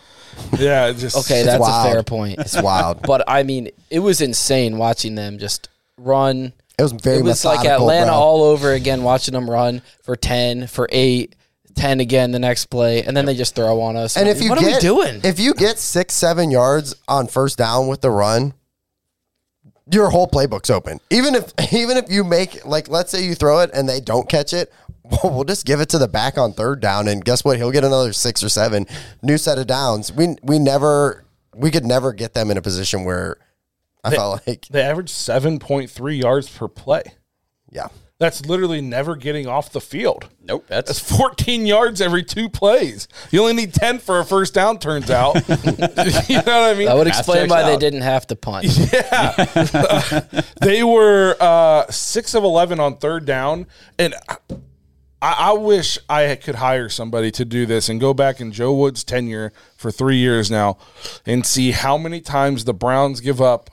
yeah, just Okay, that's wild. a fair point. it's wild. But I mean, it was insane watching them just run. It was very it was like Atlanta bro. all over again, watching them run for 10, for 8, 10 again the next play, and then they just throw on us. And if you what get, are we doing? If you get six, seven yards on first down with the run, your whole playbook's open. Even if even if you make like let's say you throw it and they don't catch it, well, we'll just give it to the back on third down and guess what? He'll get another six or seven new set of downs. We we never we could never get them in a position where I felt like they averaged 7.3 yards per play. yeah. That's literally never getting off the field. Nope. That's That's 14 yards every two plays. You only need 10 for a first down, turns out. you know what I mean? that would explain checks why they didn't have to punt. Yeah, they were uh, six of eleven on third down, and I, I wish I could hire somebody to do this and go back in Joe Woods' tenure for three years now, and see how many times the Browns give up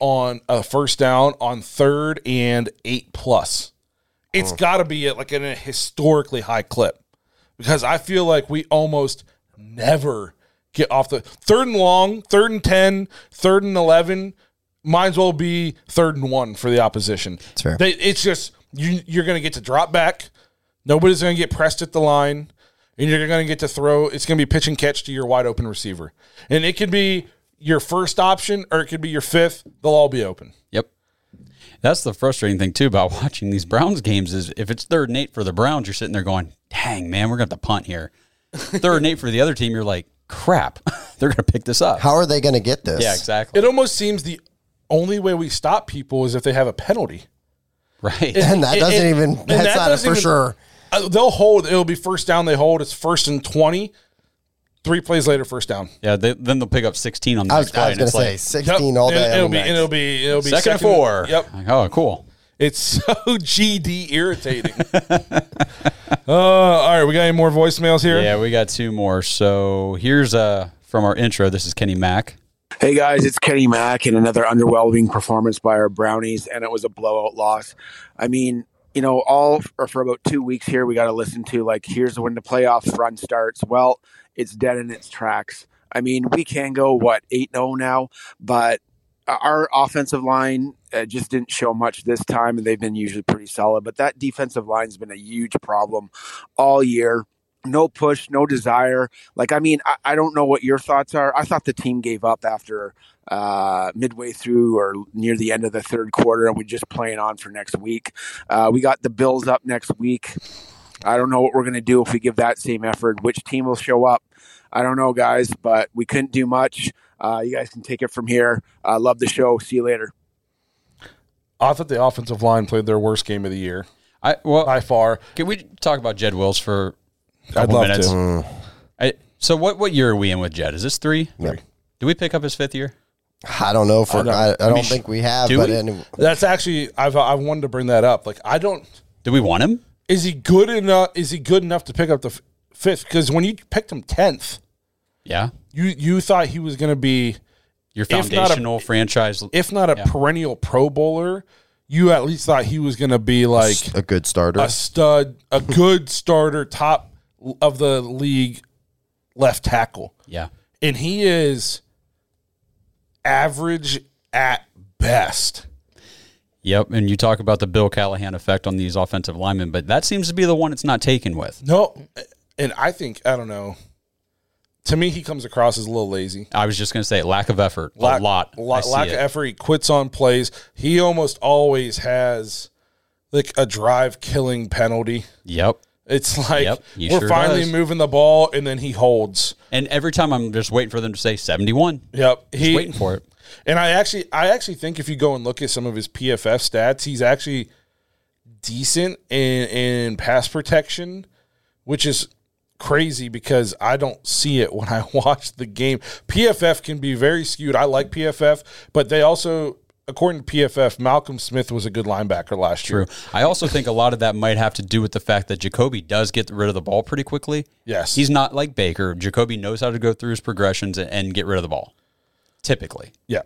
on a first down on third and eight plus. It's mm. got to be at like in a historically high clip because I feel like we almost never get off the third and long, third and 10, third and 11. Might as well be third and one for the opposition. That's fair. They, it's just you, you're going to get to drop back. Nobody's going to get pressed at the line, and you're going to get to throw. It's going to be pitch and catch to your wide open receiver, and it could be your first option or it could be your fifth. They'll all be open. Yep. That's the frustrating thing too about watching these Browns games is if it's third and eight for the Browns, you're sitting there going, "Dang, man, we're going to have to punt here." third and eight for the other team, you're like, "Crap, they're going to pick this up." How are they going to get this? yeah, exactly. It almost seems the only way we stop people is if they have a penalty. right. And that It- doesn't it- even that's that not a for even- sure. Uh, they'll hold. It'll be first down. They hold. It's first and twenty. Three plays later, first down. yeah, they, then they'll pick up 16 on the I next was, play. I was and going to say like, 16 all day. And it'll on the be. next. It'll be. It'll be second, and four. Yep. Like, oh, cool. It's so GD irritating. uh, all right, we got any more voicemails here? Yeah, we got two more. So here's uh from our intro. This is Kenny Mack. Hey guys, it's Kenny Mack and another underwhelming performance by our Brownies, and it was a blowout loss. I mean, you know, all or for about two weeks here, we got to listen to like, here's when the playoffs run starts. Well, it's dead in its tracks. I mean, we can go what eight zero now, but our offensive line uh, just didn't show much this time, and they've been usually pretty solid. But that defensive line's been a huge problem all year. No push, no desire. Like, I mean, I, I don't know what your thoughts are. I thought the team gave up after uh, midway through or near the end of the third quarter, and we're just playing on for next week. Uh, we got the Bills up next week. I don't know what we're going to do if we give that same effort. Which team will show up? I don't know, guys, but we couldn't do much. Uh, you guys can take it from here. Uh, love the show. See you later. I thought the offensive line played their worst game of the year I well, by far. can we talk about Jed Wills for I'd love to. Mm. I, so what what year are we in with Jed? Is this three? Yep. Do we pick up his fifth year? I don't know if I don't- I, I, I don't mean, think we have, do but we? any, That's actually I've I wanted to bring that up. Like I don't Do we want him? is he good enough is he good enough to pick up the f- fifth because when you picked him 10th Yeah. you you thought he was going to be Your If a- foundational franchise. if not a Yeah. perennial pro bowler you at least thought he was going to be like a good starter. a stud a good starter top of the league left tackle Yeah. and he is average at best Yep. And you talk about the Bill Callahan effect on these offensive linemen, but that seems to be the one it's not taken with. no and i think i don't know to me he comes across as a little lazy I was just going to say lack of effort. lack, a lot. I la- see lack it. of effort. He quits on plays. He almost always has like a drive killing penalty. Yep. It's like Yep, we're sure finally does. moving the ball, and then he holds. And every time I'm just waiting for them to say 71. Yep, Just he waiting for it. And I actually, I actually think if you go and look at some of his PFF stats, he's actually decent in in pass protection, which is crazy because I don't see it when I watch the game. PFF can be very skewed. I like PFF, but they also, according to PFF, Malcolm Smith was a good linebacker last year. True. I also think a lot of that might have to do with the fact that Jacoby does get rid of the ball pretty quickly. Yes. He's not like Baker. Jacoby knows how to go through his progressions and, get rid of the ball. Typically. Yeah.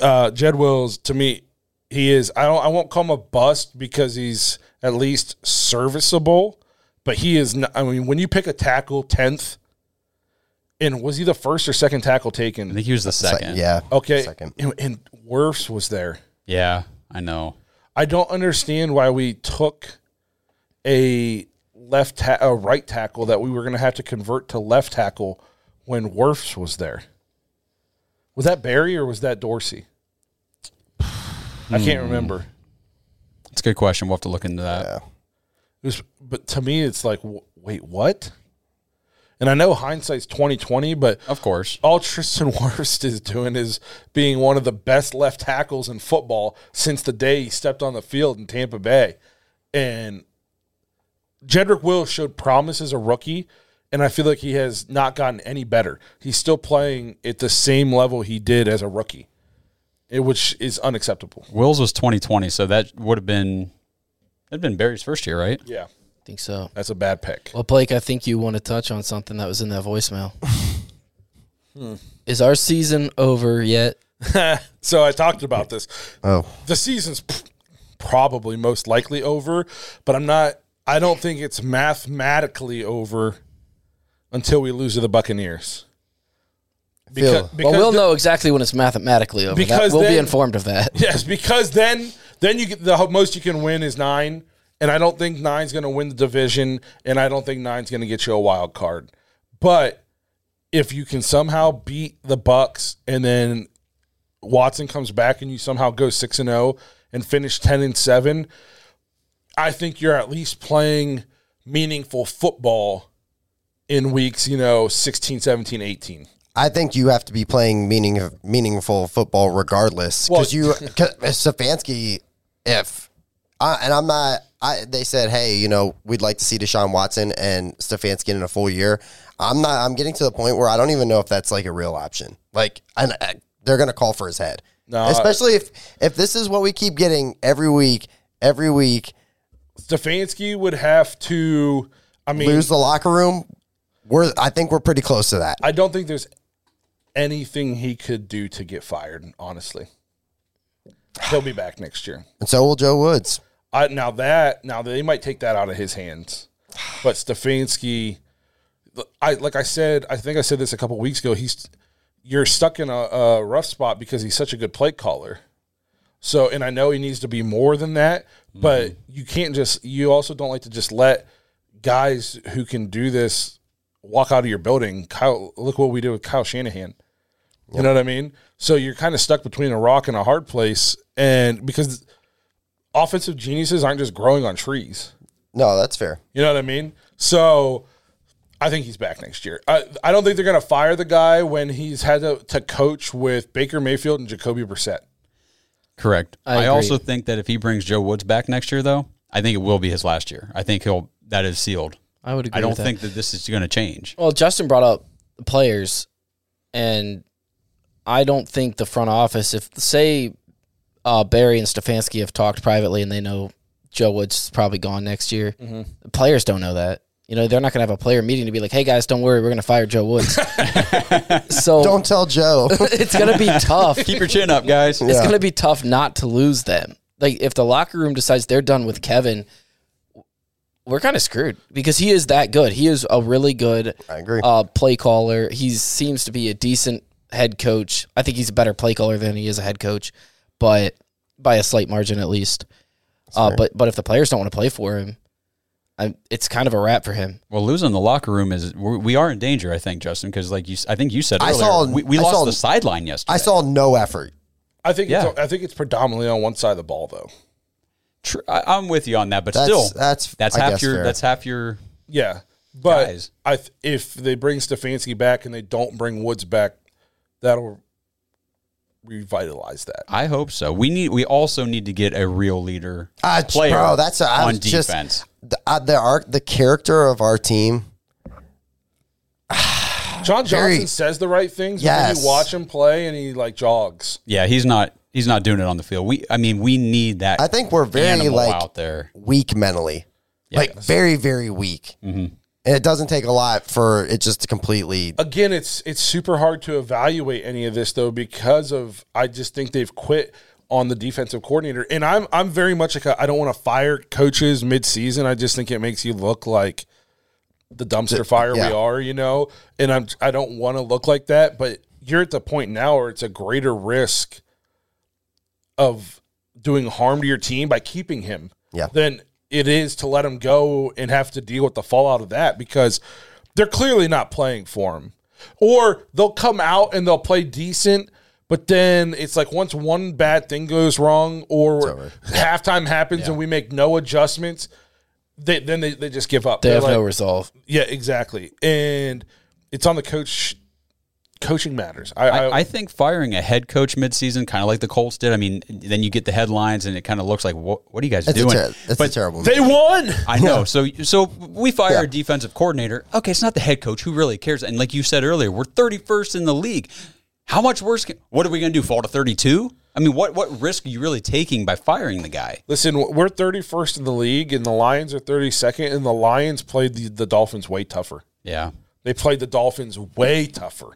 Uh, Jed Wills, to me, he is. I don't. I won't call him a bust because he's at least serviceable, but he is. Not, I mean, when you pick a tackle tenth, and was he the first or second tackle taken? I think he was the Se- second. yeah. Okay, Second. and, and Wirfs was there. Yeah, I know. I don't understand why we took a left ta- a right tackle that we were going to have to convert to left tackle when Wirfs was there. Was that Berry or was that Dorsey? I can't hmm. remember. It's a good question. We'll have to look into that. Yeah. It was, but to me, it's like, w- wait, what? And I know hindsight's twenty twenty, but Of course. all Tristan Wirfs is doing is being one of the best left tackles in football since the day he stepped on the field in Tampa Bay. And Jedrick Wills showed promise as a rookie, and I feel like he has not gotten any better. He's still playing at the same level he did as a rookie, it, which is unacceptable. Wills was 2020, so that would have been it'd been Berry's first year, right? Yeah, think so. that's a bad pick. Well, Blake, I think you want to touch on something that was in that voicemail. Hmm. Is our season over yet? so I talked about this. Oh, the season's probably most likely over, but I'm not. I don't think it's mathematically over until we lose to the Buccaneers. Phil. well, we'll the- know exactly when it's mathematically over. That- Because we'll be informed of that. Yes, because then then you get the most you can win is nine, and I don't think nine's going to win the division, and I don't think nine's going to get you a wild card. But if you can somehow beat the Bucks, and then Watson comes back, and you somehow go six and zero and finish ten and seven, I think you're at least playing meaningful football in weeks, you know, 16, 17, 18. I think you have to be playing meaning meaningful football regardless because Well- you cause Stefanski. If And I'm not, I they said, hey, you know, we'd like to see Deshaun Watson and Stefanski in a full year. I'm not. I'm getting to the point where I don't even know if that's like a real option. Like, and uh, they're gonna call for his head, No, especially if if this is what we keep getting every week, every week. Stefanski would have to, I mean, lose the locker room. We're I think we're pretty close to that. I don't think there's anything he could do to get fired. Honestly, he'll be back next year. And so will Joe Woods. I, now that now they might take that out of his hands, but Stefanski, I like I said, I think I said this a couple weeks ago. He's you're stuck in a, a rough spot because he's such a good play caller. So, and I know he needs to be more than that, mm-hmm. but you can't just. You also don't like to just let guys who can do this walk out of your building. Kyle, look what we did with Kyle Shanahan. You know what I mean? So you're kind of stuck between a rock and a hard place, and because offensive geniuses aren't just growing on trees. No, that's fair. You know what I mean? So I think he's back next year. I, I don't think they're going to fire the guy when he's had to, to coach with Baker Mayfield and Jacoby Brissett. Correct. I I, also think that if he brings Joe Woods back next year, though, I think it will be his last year. I think he'll that is sealed I would agree. I don't with that. think that this is going to change. Well, Justin brought up the players, and I don't think the front office, if say uh, Berry and Stefanski have talked privately and they know Joe Woods is probably gone next year, Mm-hmm. the players don't know that. You know, they're not going to have a player meeting to be like, "Hey guys, don't worry, we're going to fire Joe Woods." so Don't tell Joe. it's going to be tough. Keep your chin up, guys. It's going to be tough not to lose them. Like if the locker room decides they're done with Kevin, we're kind of screwed because he is that good. He is a really good I agree. uh, play caller. He seems to be a decent head coach. I think he's a better play caller than he is a head coach, but by a slight margin at least. Uh, but but if the players don't want to play for him, I, it's kind of a wrap for him. Well, losing the locker room is we're, in danger. I think Justin, because like you, s- I think you said I saw- we, we I lost saw- the sideline yesterday. I saw no effort. I think Yeah. it's, I think it's predominantly on one side of the ball though. Tr- I, I'm with you on that, but That's- still, that's- that's I half your fair. that's half your. Yeah, but Guys. I th- if they bring Stefanski back and they don't bring Woods back, that'll revitalize that. I hope so. We need. We also need to get a real leader Uh, player bro, that's a, I on was just- defense. the, uh, the art, the character of our team. John Johnson Very- says the right things, but Yes. then you watch him play and he like jogs. yeah, he's not. He's not doing it on the field. We. I mean, we need that. I think we're very like out there. weak mentally, like very very weak, and it doesn't take a lot for it just to completely. Again, it's it's super hard to evaluate any of this though because of I just think they've quit on the defensive coordinator, and I'm I'm very much like a, I don't want to fire coaches mid season. I just think it makes you look like the dumpster fire yeah. we are, you know. And I'm I don't want to look like that, but you're at the point now where it's a greater risk of doing harm to your team by keeping him Yeah. than it is to let him go and have to deal with the fallout of that because they're clearly not playing for him. Or they'll come out and they'll play decent, but then it's like once one bad thing goes wrong or halftime happens and we make no adjustments, they, then they, they just give up. They They're have no resolve. Yeah, exactly. And it's on the coach. Coaching matters. I, I, I, I think firing a head coach midseason, kind of like the Colts did. I mean, then you get the headlines, and it kind of looks like, what, what are you guys That's a, doing? ter- that's a terrible. they won. I know. So, so we fire Yeah. a defensive coordinator. Okay, it's not the head coach. Who really cares? And like you said earlier, we're 31st in the league. How much worse? Can, what are we going to do? Fall to 32? I mean, what what risk are you really taking by firing the guy? Listen, we're 31st in the league, and the Lions are 32nd, and the Lions played the, the Dolphins way tougher. Yeah. They played the Dolphins way tougher.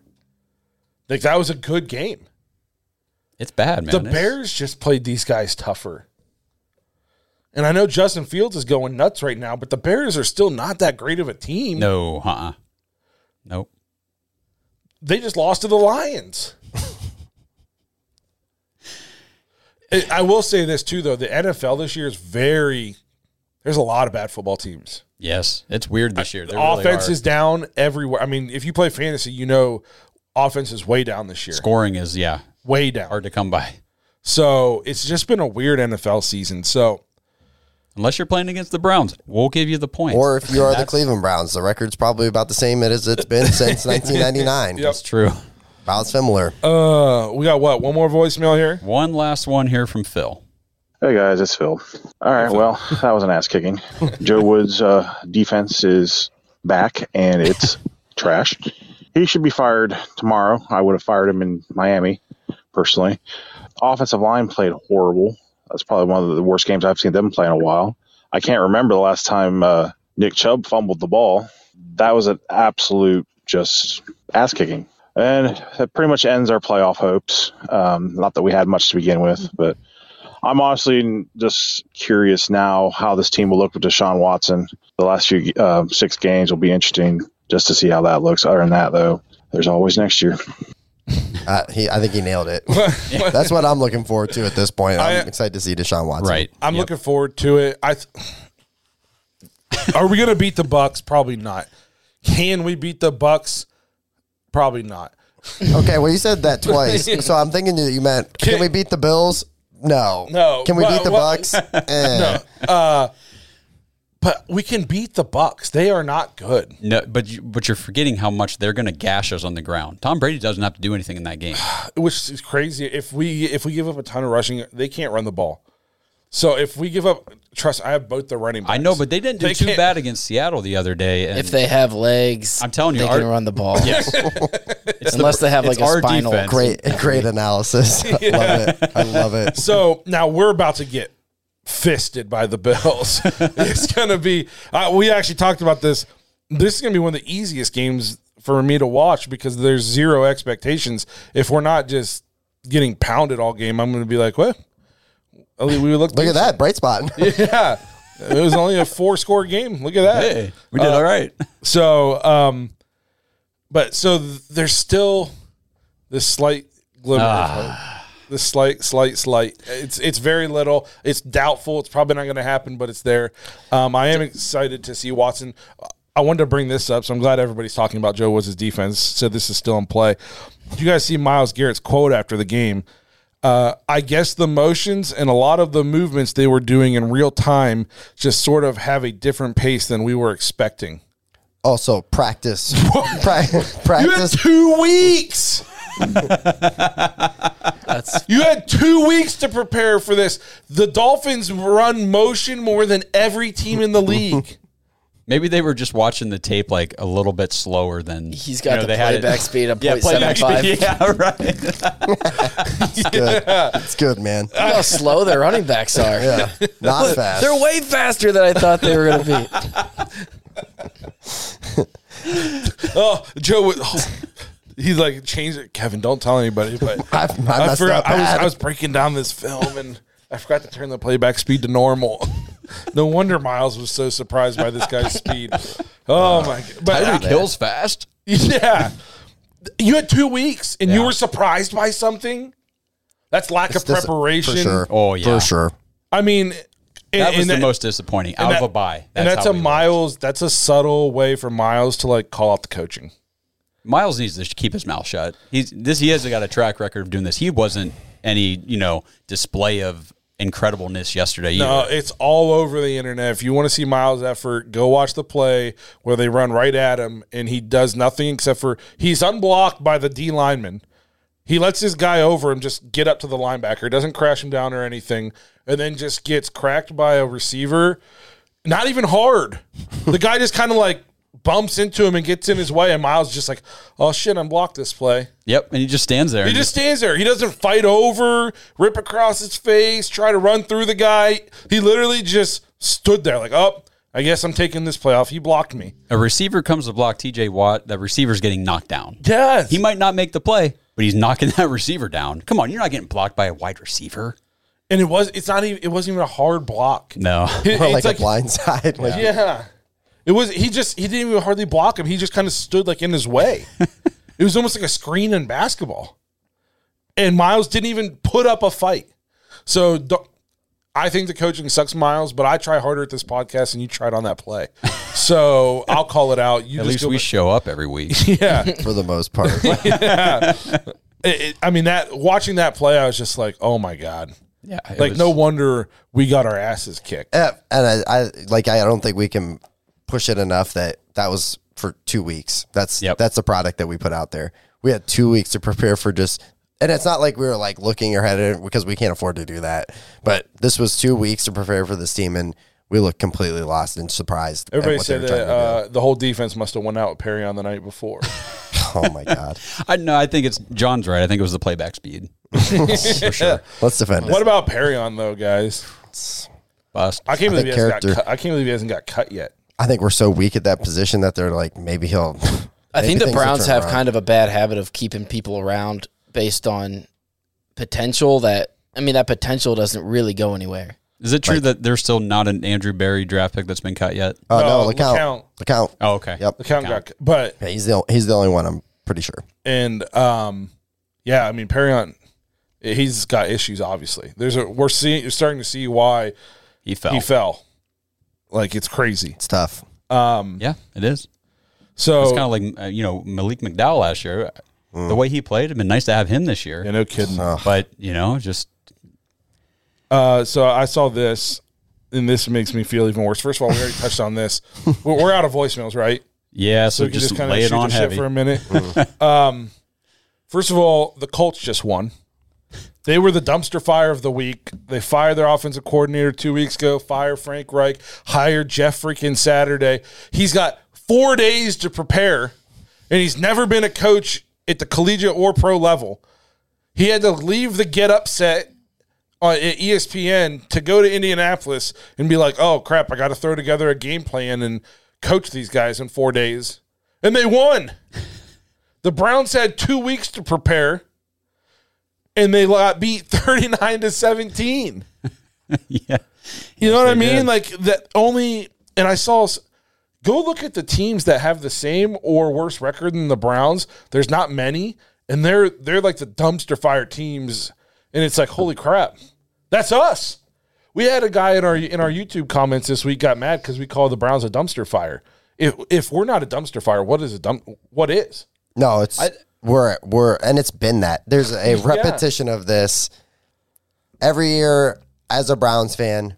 Like that was a good game. It's bad, man. the It's- Bears just played these guys tougher. And I know Justin Fields is going nuts right now, but the Bears are still not that great of a team. No, uh uh Nope. They just lost to the Lions. I- will say this too, though: the NFL this year is very. There's a lot of bad football teams. Yes. It's weird this year. The There offense are. is down everywhere. I mean, if you play fantasy, you know offense is way down this year. Scoring is, yeah, Way down. hard to come by. So it's just been a weird NFL season. So Unless you're playing against the Browns, we'll give you the points. Or if you are the Cleveland Browns, the record's probably about the same as it's been since 1999. Yep. That's true. About similar. uh we got what? One more voicemail here? One last one here from Phil. Hey guys, it's Phil. All right, well, that was an ass kicking. Joe Woods' uh, defense is back and it's trash. He should be fired tomorrow. I would have fired him in Miami, personally. Offensive line played horrible. That's probably one of the worst games I've seen them play in a while. I can't remember the last time uh, Nick Chubb fumbled the ball. That was an absolute just ass kicking. And that pretty much ends our playoff hopes. Um, not that we had much to begin with, but I'm honestly just curious now how this team will look with Deshaun Watson. The last few uh, six games will be interesting just to see how that looks. Other than that, though, there's always next year. Uh, he, I think he nailed it. That's what I'm looking forward to at this point. I'm I- excited to see Deshaun Watson. Right. I'm Yep. looking forward to it. I th- Are we going to beat the Bucks? Probably not. Can we beat the Bucks? Probably not. Okay, well, you said that twice. so I'm thinking that you meant, can, Can- we beat the Bills? No. No. Can we Well, beat the well, Bucks? Eh. No. Uh, but we can beat the Bucks. They are not good. No, but you, but you're forgetting how much they're going to gash us on the ground. Tom Brady doesn't have to do anything in that game. which is crazy. If we if we give up a ton of rushing, they can't run the ball. So if we give up, trust, I have both the running. Backs. I know, but they didn't do They too can't- bad against Seattle the other day. And If they have legs, I'm telling you, they our- can run the ball. Yes. Unless the- they have like a spinal. defense. Great, great analysis. I love it. I love it. So now we're about to get fisted by the Bills. it's going to be, uh, we actually talked about this. This is going to be one of the easiest games for me to watch because there's zero expectations. If we're not just getting pounded all game, I'm going to be like, what? At least we look Look at that bright spot. Yeah. It was only a four score game. Look at that. Hey, we did Uh, all right. So, um, but so th- there's still this slight glimmer of hope. This slight, slight, slight. It's it's very little. It's doubtful. It's probably not going to happen, but it's there. Um, I am excited to see Watson. I wanted to bring this up, so I'm glad everybody's talking about Joe Woods' defense. So this is still in play. Did you guys see Myles Garrett's quote after the game? Uh, I guess the motions and a lot of the movements they were doing in real time just sort of have a different pace than we were expecting. Also, practice. pra- You had practice. two weeks. That's You had two weeks to prepare for this. The Dolphins run motion more than every team in the league. Maybe they were just watching the tape like a little bit slower than he's got you know, the they had it- playback speed of Yeah, playback 0.75. Yeah, right. It's good. It's good, man. Look how slow their running backs are. Yeah. Not fast. They're way faster than I thought they were going to be. Oh, Joe, oh, he's like changed it. Kevin, don't tell anybody. But I, I I, forgot. I was. I was breaking down this film and I forgot to turn the playback speed to normal. no wonder Myles was so surprised by this guy's speed. Oh uh, my god! But Tyreek Hill's fast. Yeah. You had two weeks and you Yeah. were surprised by something? That's lack It's of dis- preparation. For sure. Oh, yeah. For sure. I mean, and- That was and the most disappointing out and of that- a bye. and that's how a we lost. Myles, that's a subtle way for Myles to like call out the coaching. Myles needs to keep his mouth shut. He's this. He has got a track record of doing this. He wasn't any you know display of incredibleness yesterday. No, it's all over the internet. If you want to see Myles' effort, go watch the play where they run right at him and he does nothing except for he's unblocked by the D lineman. He lets his guy over him just get up to the linebacker, doesn't crash him down or anything, and then just gets cracked by a receiver. Not even hard. the guy just kind of like bumps into him and gets in his way, and Myles just like, oh shit, I'm blocked this play. Yep, and he just stands there. He just stands there. He doesn't fight over, rip across his face, try to run through the guy. He literally just stood there like, oh, I guess I'm taking this play off. He blocked me. a receiver comes to block T.J. Watt. The receiver's getting knocked down. Yes. He might not make the play, but he's knocking that receiver down. Come on, you're not getting blocked by a wide receiver. and it was it's not even it wasn't even a hard block. No. It- Or it's like, a blind side. Like, Yeah. It was he just he didn't even hardly block him. He just kind of stood like in his way. it was almost like a screen in basketball. And Myles didn't even put up a fight. So don't- I think the coaching sucks, Myles, but I try harder at this podcast and you tried on that play. So I'll call it out. You At just least we back- show up every week. yeah. For the most part. It- it- I mean that watching that play, I was just like, oh my god, Yeah, like was- no wonder we got our asses kicked. Yeah, and I, I like I don't think we can push it enough that that was for two weeks. That's Yep. that's the product that we put out there. We had two weeks to prepare for just, and it's not like we were like looking ahead because we can't afford to do that. But this was two weeks to prepare for this team, and we looked completely lost and surprised. at Everybody what they said were that uh, the whole defense must have went out with Perrion the night before. oh my god, I know. I think it's John's right. I think it was the playback speed. For sure. let's defend what it. about Perrion though, guys? Bust. I can't I believe he hasn't got cut. I can't believe he hasn't got cut yet. I think we're so weak at that position that they're like maybe he'll. I maybe think the Browns have around. kind of a bad habit of keeping people around based on potential that I mean that potential doesn't really go anywhere. Is it true that there's still not an Andrew Berry draft pick that's been cut yet? Oh no, No, look out! LeCounte. Look out! Oh, okay. Yep. The count got, but Yeah, he's the he's the only one. I'm pretty sure. and um, yeah, I mean Perrion, he's got issues. Obviously, there's a we're seeing you're starting to see why He fell. he fell. Like it's crazy. It's tough. Um, Yeah, it is. so It's kind of like uh, you know Malik McDowell last year. The way he played, it'd been nice to have him this year. yeah, no kidding. But you know, just Uh, so I saw this, and this makes me feel even worse. First of all, we already touched on this. We're, we're out of voicemails, right? yeah. So So, we can just, just kind lay of it shoot on the shit heavy. for a minute. um, first of all, the Colts just won. They were the dumpster fire of the week. They fired their offensive coordinator two weeks ago, fire Frank Reich, hired Jeff freaking Saturday. He's got four days to prepare, and he's never been a coach at the collegiate or pro level. He had to leave the get up set on at ESPN to go to Indianapolis and be like, oh crap, I got to throw together a game plan and coach these guys in four days. And they won. The Browns had two weeks to prepare and they got beat 39 to 17. yeah. You know what I mean? did. Like that only, and I saw, s- go look at the teams that have the same or worse record than the Browns. There's not many, and they're they're like the dumpster fire teams, and it's like holy crap, that's us. We had a guy in our in our YouTube comments this week got mad because we call the Browns a dumpster fire. If if we're not a dumpster fire, what is a dump? What is? No, it's we're we're and it's been that. There's a Yeah. repetition of this every year as a Browns fan.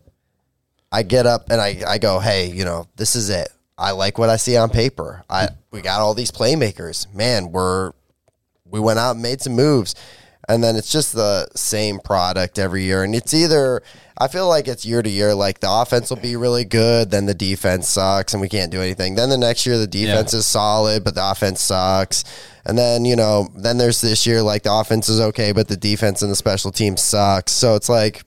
I get up and I, I go, hey, you know, this is it. I like what I see on paper. I we got all these playmakers. Man, we're we went out and made some moves. And then it's just the same product every year. And it's either I feel like it's year to year, like the offense will be really good, then the defense sucks and we can't do anything. Then the next year the defense is solid, but the offense sucks. And then, you know, then there's this year like the offense is okay, but the defense and the special team sucks. So it's like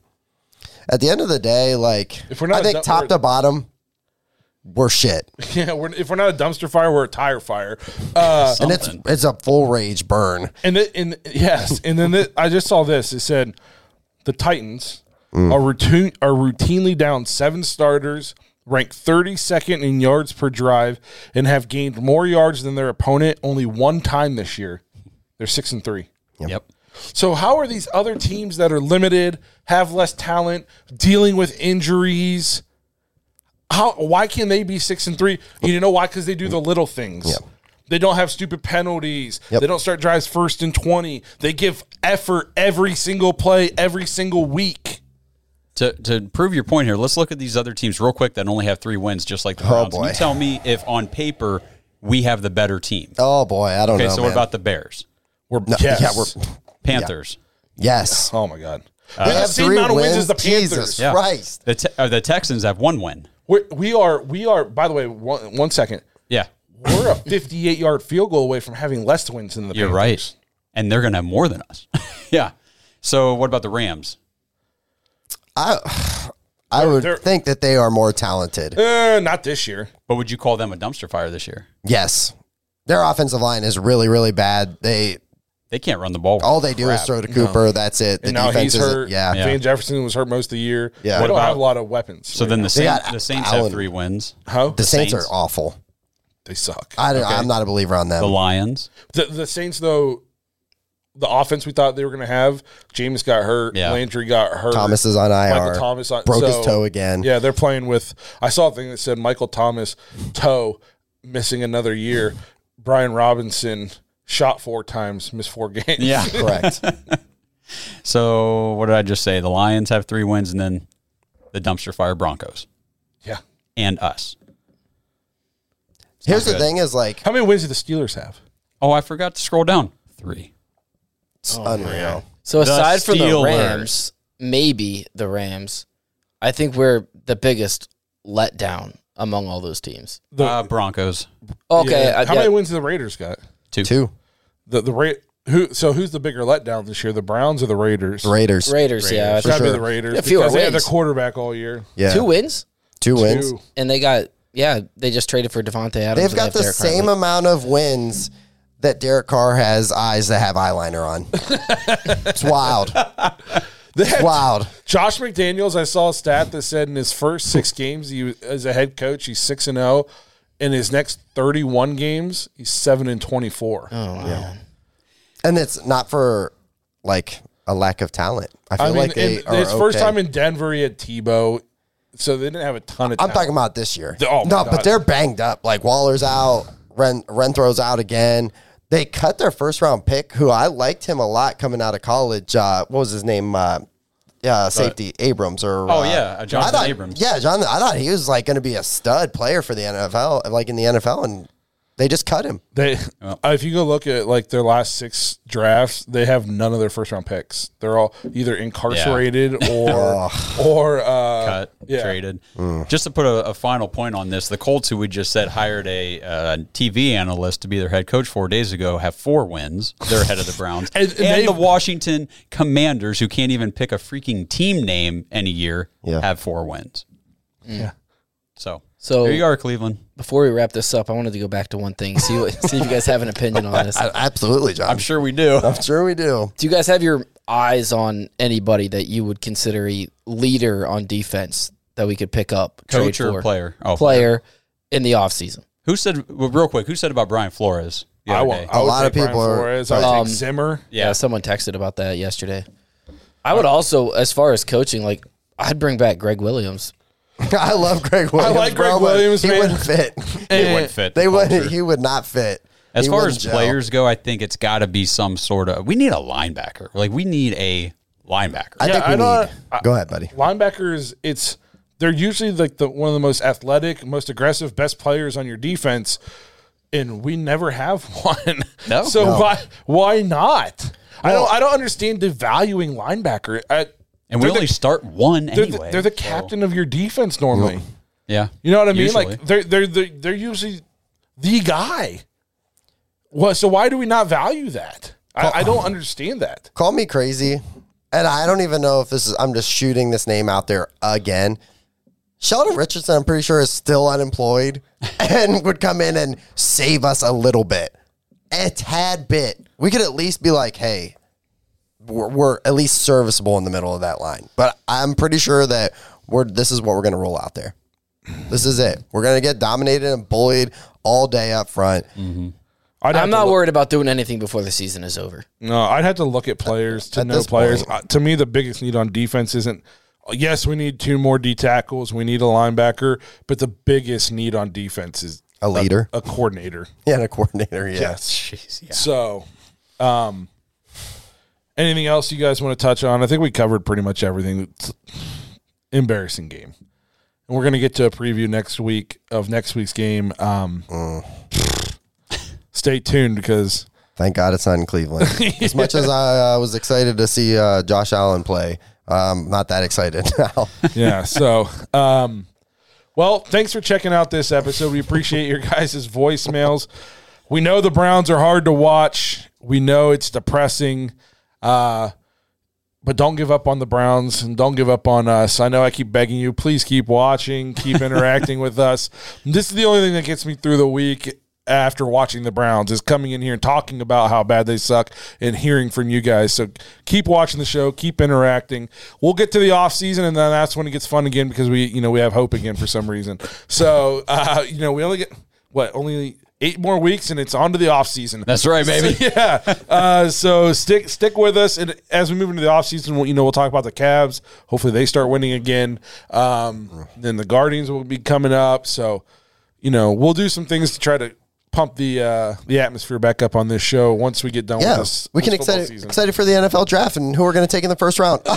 at the end of the day, like If we're not I think du- top to bottom, we're shit. Yeah, we're, if we're not a dumpster fire, we're a tire fire. Uh, and it's it's a full rage burn. And it, and yes, and then the, I just saw this. It said the Titans are routine are routinely down seven starters, ranked 32nd in yards per drive, and have gained more yards than their opponent only one time this year. They're six and three. Yep. So how are these other teams that are limited, have less talent, dealing with injuries? How why can they be six and three? You know why? Because they do the little things. They don't have stupid penalties. Yep. They don't start drives first and twenty. They give effort every single play, every single week. To, to prove your point here, let's look at these other teams real quick that only have three wins, just like the Oh, Browns. boy. You tell me if on paper we have the better team. Oh boy, I don't Okay, know. Okay, so what about the Bears, We're No, yes. yeah, we're Panthers, yes. oh my god. They They're the have same three amount of wins wins. as the Panthers. Jesus Yeah. Christ. the te- uh, the Texans have one win. We're, we are we are. By the way, one, one second. Yeah, We're a fifty-eight yard field goal away from having less wins than the. you're Panthers. right, and they're going to have more than us. yeah. So what about the Rams? I I would they're- think that they are more talented. Uh, not this year. But would you call them a dumpster fire this year? Yes. Their offensive line is really, really bad. They They can't run the ball. all they do is throw to Cooper. That's it. The And now defense he's is hurt. yeah. Yeah. Van Jefferson was hurt most of the year. Yeah. They What don't about- have a lot of weapons. So right then now. the Saints, got the Saints Allen. have three wins. how The Saints, Saints? are awful. they suck. I, I'm not a believer on them. The Lions. The, the Saints though, the offense we thought they were going to have, Jameis got hurt. Yeah. Landry got hurt. Thomas is on IR. Michael Thomas on, broke so- his toe again. Yeah, they're playing with. I saw a thing that said Michael Thomas toe missing another year. Brian Robinson shot four times, missed four games. Yeah. Correct. So what did I just say? The Lions have three wins, and then the dumpster fire Broncos yeah. and us. Here's the thing: is like How many wins do the Steelers have? Oh, I forgot to scroll down. Three. It's unreal. So The aside from the Rams, maybe the Rams, I think we're the biggest letdown among all those teams. The- uh, Broncos. Okay, Yeah. How yeah, many wins do the Raiders got? Two. Two The the Ra- who? So who's the bigger letdown this year? The Browns or the Raiders? The Raiders. Raiders, yeah, I It's got to For be the Raiders Yeah, fewer because they had their quarterback all year. Yeah, two wins, two wins. Two. and they got yeah, they just traded for Davante Adams. They've got they the same Hartley. amount of wins that Derek Carr has eyes that have eyeliner on. it's wild. It's wild. Josh McDaniels, I saw a stat that said in his first six games, he was- as a head coach, he's six and zero. In his next thirty-one games, he's seven and twenty-four. Oh man. And it's not for like a lack of talent. I feel I mean, like they and are his first time in Denver, he had Tebow, so they didn't have a ton of. I'm talent. talking about this year. Oh, no, God. but they're banged up. Like Waller's out, Ren Renfrow's out again. They cut their first round pick, who I liked him a lot coming out of college. Uh, what was his name? Uh, yeah, safety Abrams or Oh, uh, yeah, uh, Jonathan thought- Abrams. Yeah, John. I thought he was like going to be a stud player for the NFL, like in the NFL, and They just cut him. They, if you go look at like their last six drafts, they have none of their first round picks. They're all either incarcerated or or uh, cut, yeah. traded. Just to put a, a final point on this, the Colts, who we just said hired a uh, TV analyst to be their head coach four days ago, have four wins. They're ahead of the Browns, And- and, and the Washington Commanders, who can't even pick a freaking team name any year, Yeah. have four wins. Yeah. So, So- there you are, Cleveland. Before we wrap this up, I wanted to go back to one thing. See, what, see if you guys have an opinion on this. I- absolutely, John. I'm sure we do. I'm sure we do. Do you guys have your eyes on anybody that you would consider a leader on defense that we could pick up, Coach or for? player? Oh, player in the offseason? Who said well, real quick? Who said about Brian Flores? The I, other wa- day? I would lot of people Brian are- Flores. I would Um, take Zimmer. Yeah. someone texted about that yesterday. I would also, as far as coaching, like I'd bring back Gregg Williams. I love Gregg Williams. I like Gregg bro, but Williams, He man. wouldn't fit. He wouldn't fit. They the would. culture. He would not fit. As He far wouldn't as gel. players go, I think it's got to be some sort of. We need a linebacker. Like we need a linebacker. I Yeah, think we I know- need. Go ahead, buddy. linebackers it's they're usually like the one of the most athletic most aggressive best players on your defense and we never have one No. so No. why why not i don't i don't understand devaluing linebacker I, and we they're only the, start one they're, anyway. the, they're the so- captain of your defense normally Yeah, you know what i mean Usually. like they're, they're they're they're usually the guy well so why do we not value that I, I don't understand that Call me crazy, and I don't even know if this is. I'm just shooting this name out there again. Sheldon Richardson, I'm pretty sure, is still unemployed and would come in and save us a little bit, a tad bit. We could at least be like, hey, we're, we're at least serviceable in the middle of that line. But I'm pretty sure that we're this is what we're going to roll out there. This is it. We're going to get dominated and bullied all day up front. I'd have I'm not look- worried about doing anything before the season is over. No, I'd have to look at players to At know this players. point- Uh, to me, the biggest need on defense isn't. Yes, we need two more D tackles. We need a linebacker, but the biggest need on defense is A leader. a coordinator. Yeah, and a coordinator. Yeah. Yes. Jeez, yeah. So, um, anything else you guys want to touch on? I think we covered pretty much everything. It's embarrassing game, and we're gonna get to a preview next week of next week's game. Um, stay tuned because Thank God it's not in Cleveland. As much as I uh, was excited to see uh, Josh Allen play, I'm not that excited now. yeah. So, um, well, thanks for checking out this episode. We appreciate your guys' voicemails. We know the Browns are hard to watch. We know it's depressing. Uh, but don't give up on the Browns and don't give up on us. I know I keep begging you, please keep watching, keep interacting with us. This is the only thing that gets me through the week after watching the Browns is coming in here and talking about how bad they suck and hearing from you guys. So keep watching the show, keep interacting. We'll get to the off season and then that's when it gets fun again because we, you know, we have hope again for some reason. So, uh, you know, we only get what, only eight more weeks and it's on to the off season. That's right, baby. So, yeah. Uh, so stick stick with us, and as we move into the offseason, we'll, you know, we'll talk about the Cavs. Hopefully, they start winning again. Um, then the Guardians will be coming up. So, you know, we'll do some things to try to pump the uh, the atmosphere back up on this show once we get done yeah, with this. we can excited season. excited for the NFL draft and who we're going to take in the first round.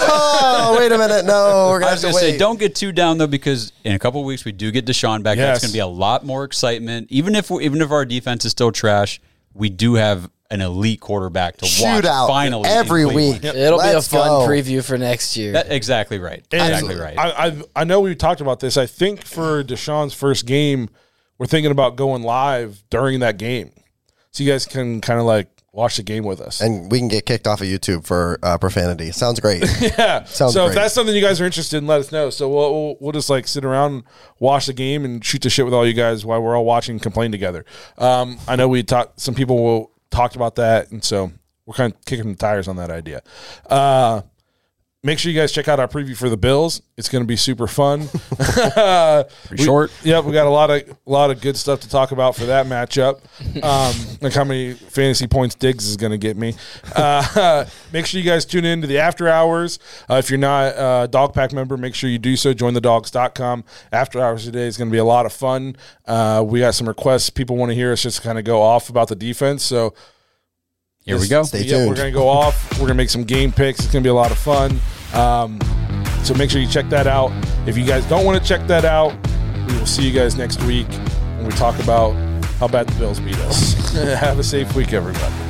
Oh, wait a minute, no, we're going I to was going to to wait. say, don't get too down though, because in a couple of weeks we do get Deshaun back. Yes. That's going to be a lot more excitement. Even if we, even if our defense is still trash, we do have an elite quarterback to watch. Shootout Finally, every Cleveland. week. It'll Let's be a fun go. preview for next year. That, exactly right. And exactly right. I, I I know we talked about this. I think for Deshaun's first game, we're thinking about going live during that game, so you guys can kind of like watch the game with us. And we can get kicked off of YouTube for uh, profanity. Sounds great. Yeah. Sounds so if that's something you guys are interested in, let us know. So we'll, we'll we'll just like sit around, watch the game, and shoot the shit with all you guys while we're all watching, and complain together. Um, I know we talked. Some people will talked about that, and so we're kind of kicking the tires on that idea. Uh, make sure you guys check out our preview for the Bills. It's going to be super fun. Pretty short. Yep, we got a lot of a lot of good stuff to talk about for that matchup. Um, like how many fantasy points Diggs is going to get me. Uh, make sure you guys tune in to the after hours. Uh, if you're not a Dawg Pack member, make sure you do so. jointhedawgs.com. After hours today is going to be a lot of fun. Uh, we got some requests. People want to hear us just kind of go off about the defense. So Here we go. Stay yeah, we're going to go off. We're going to make some game picks. It's going to be a lot of fun. Um, so make sure you check that out. If you guys don't want to check that out, we will see you guys next week when we talk about how bad the Bills beat us. Have a safe week, everybody.